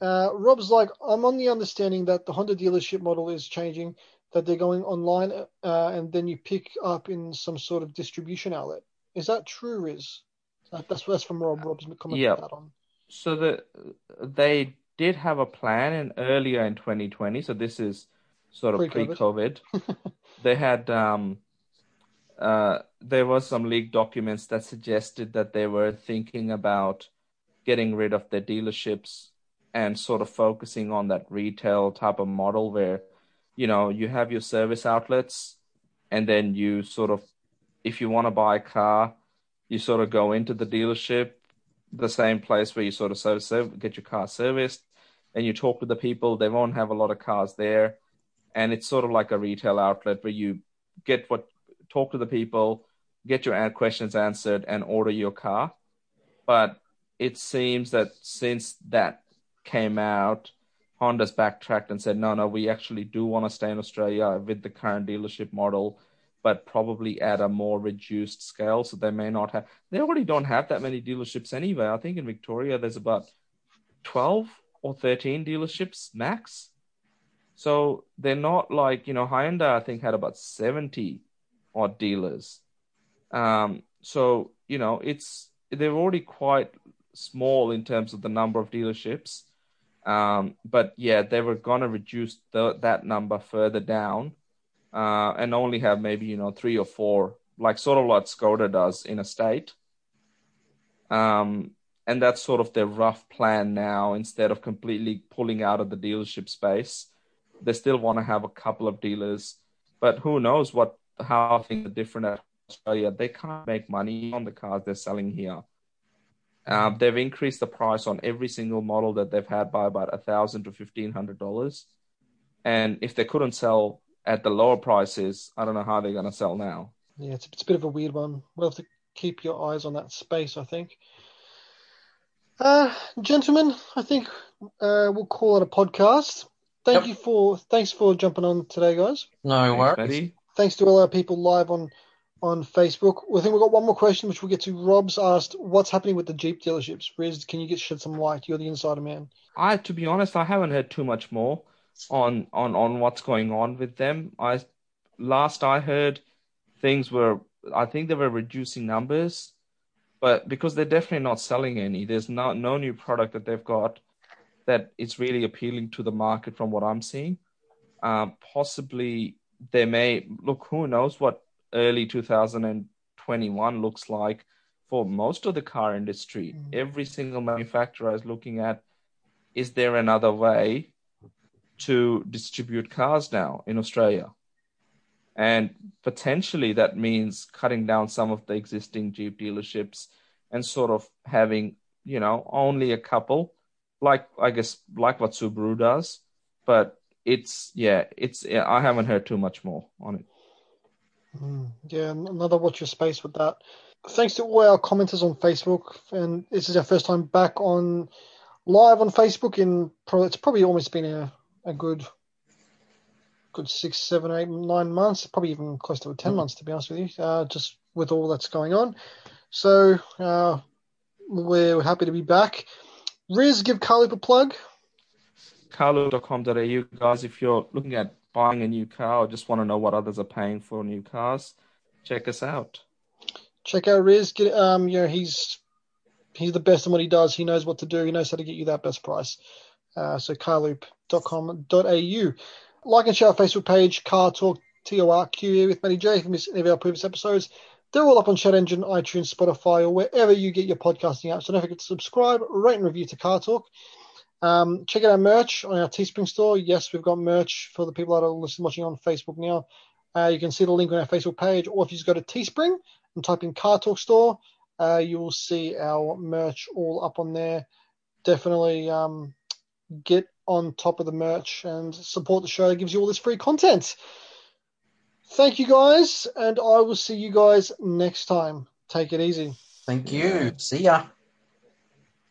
Uh, Rob's like, I'm on the understanding that the Honda dealership model is changing, that they're going online, uh, and then you pick up in some sort of distribution outlet. Is that true, Riz? That, that's that's from Rob. Rob's comment Yeah. that on. So the they did have a plan in earlier in 2020. So this is sort of Pre-COVID. pre-COVID. they had um, uh, there was some leaked documents that suggested that they were thinking about getting rid of their dealerships and sort of focusing on that retail type of model where you know you have your service outlets and then you sort of if you want to buy a car you sort of go into the dealership the same place where you sort of service, serv- get your car serviced and you talk to the people. They won't have a lot of cars there. And it's sort of like a retail outlet where you get what talk to the people get your questions answered and order your car. But it seems that since that came out honda's backtracked and said no no we actually do want to stay in australia with the current dealership model but probably at a more reduced scale so they may not have they already don't have that many dealerships anyway i think in victoria there's about 12 or 13 dealerships max so they're not like, you know, Hyundai, I think, had about 70 odd dealers. Um, so, you know, it's, they're already quite small in terms of the number of dealerships. Um, but yeah, they were going to reduce the, that number further down uh, and only have maybe, you know, three or four, like sort of like Skoda does in a state. Um, and that's sort of their rough plan now instead of completely pulling out of the dealership space they still want to have a couple of dealers, but who knows what how things are different at Australia. They can't make money on the cars they're selling here. Um, they've increased the price on every single model that they've had by about a thousand to fifteen hundred dollars, and if they couldn't sell at the lower prices, I don't know how they're going to sell now. Yeah, it's, it's a bit of a weird one. We'll have to keep your eyes on that space, I think. Uh, gentlemen, I think uh, we'll call it a podcast. Thank Yep. you for thanks for jumping on today, guys. No Thanks, worries. Matty. Thanks to all our people live on on Facebook. I think we've got one more question, which we'll get to. Rob's asked, "What's happening with the Jeep dealerships?" Riz, can you get shed some light? You're the insider man. I, to be honest, I haven't heard too much more on on on what's going on with them. I last I heard, things were I think they were reducing numbers, but because they're definitely not selling any, there's no no new product that they've got that is really appealing to the market from what I'm seeing. Um, possibly they may look. Who knows what early 2021 looks like for most of the car industry. Mm. Every single manufacturer is looking at is there another way to distribute cars now in Australia? And potentially that means cutting down some of the existing Jeep dealerships and sort of having, you know, only a couple, like I guess like what Subaru does. But it's yeah, it's yeah, I haven't heard too much more on it. Mm, yeah, another watch your space with that. Thanks to all our commenters on Facebook, and this is our first time back on live on Facebook in probably it's probably almost been a, a good good six, seven, eight, nine months, probably even close to 10 mm. months to be honest with you, uh, just with all that's going on. So uh, we're happy to be back. Riz, give Carloop a plug. Carloop.com.au, guys. If you're looking at buying a new car or just want to know what others are paying for new cars, check us out. Check out Riz. Get, um, you know, he's he's the best in what he does. He knows what to do. He knows how to get you that best price. Uh, so carloop.com.au. Like and share our Facebook page, Car Torque T O R Q E with Matty J. If you missed any of our previous episodes, they're all up on Chat Engine, iTunes, Spotify, or wherever you get your podcasting apps. So don't forget to subscribe, rate, and review to Car Torque. Um, check out our merch on our Teespring store. Yes, we've got merch for the people that are listening, watching on Facebook now. Uh, you can see the link on our Facebook page, or if you just go to Teespring and type in Car Torque Store, uh, you will see our merch all up on there. Definitely um, get on top of the merch and support the show. It gives you all this free content. Thank you guys, and I will see you guys next time. Take it easy. Thank you. See ya.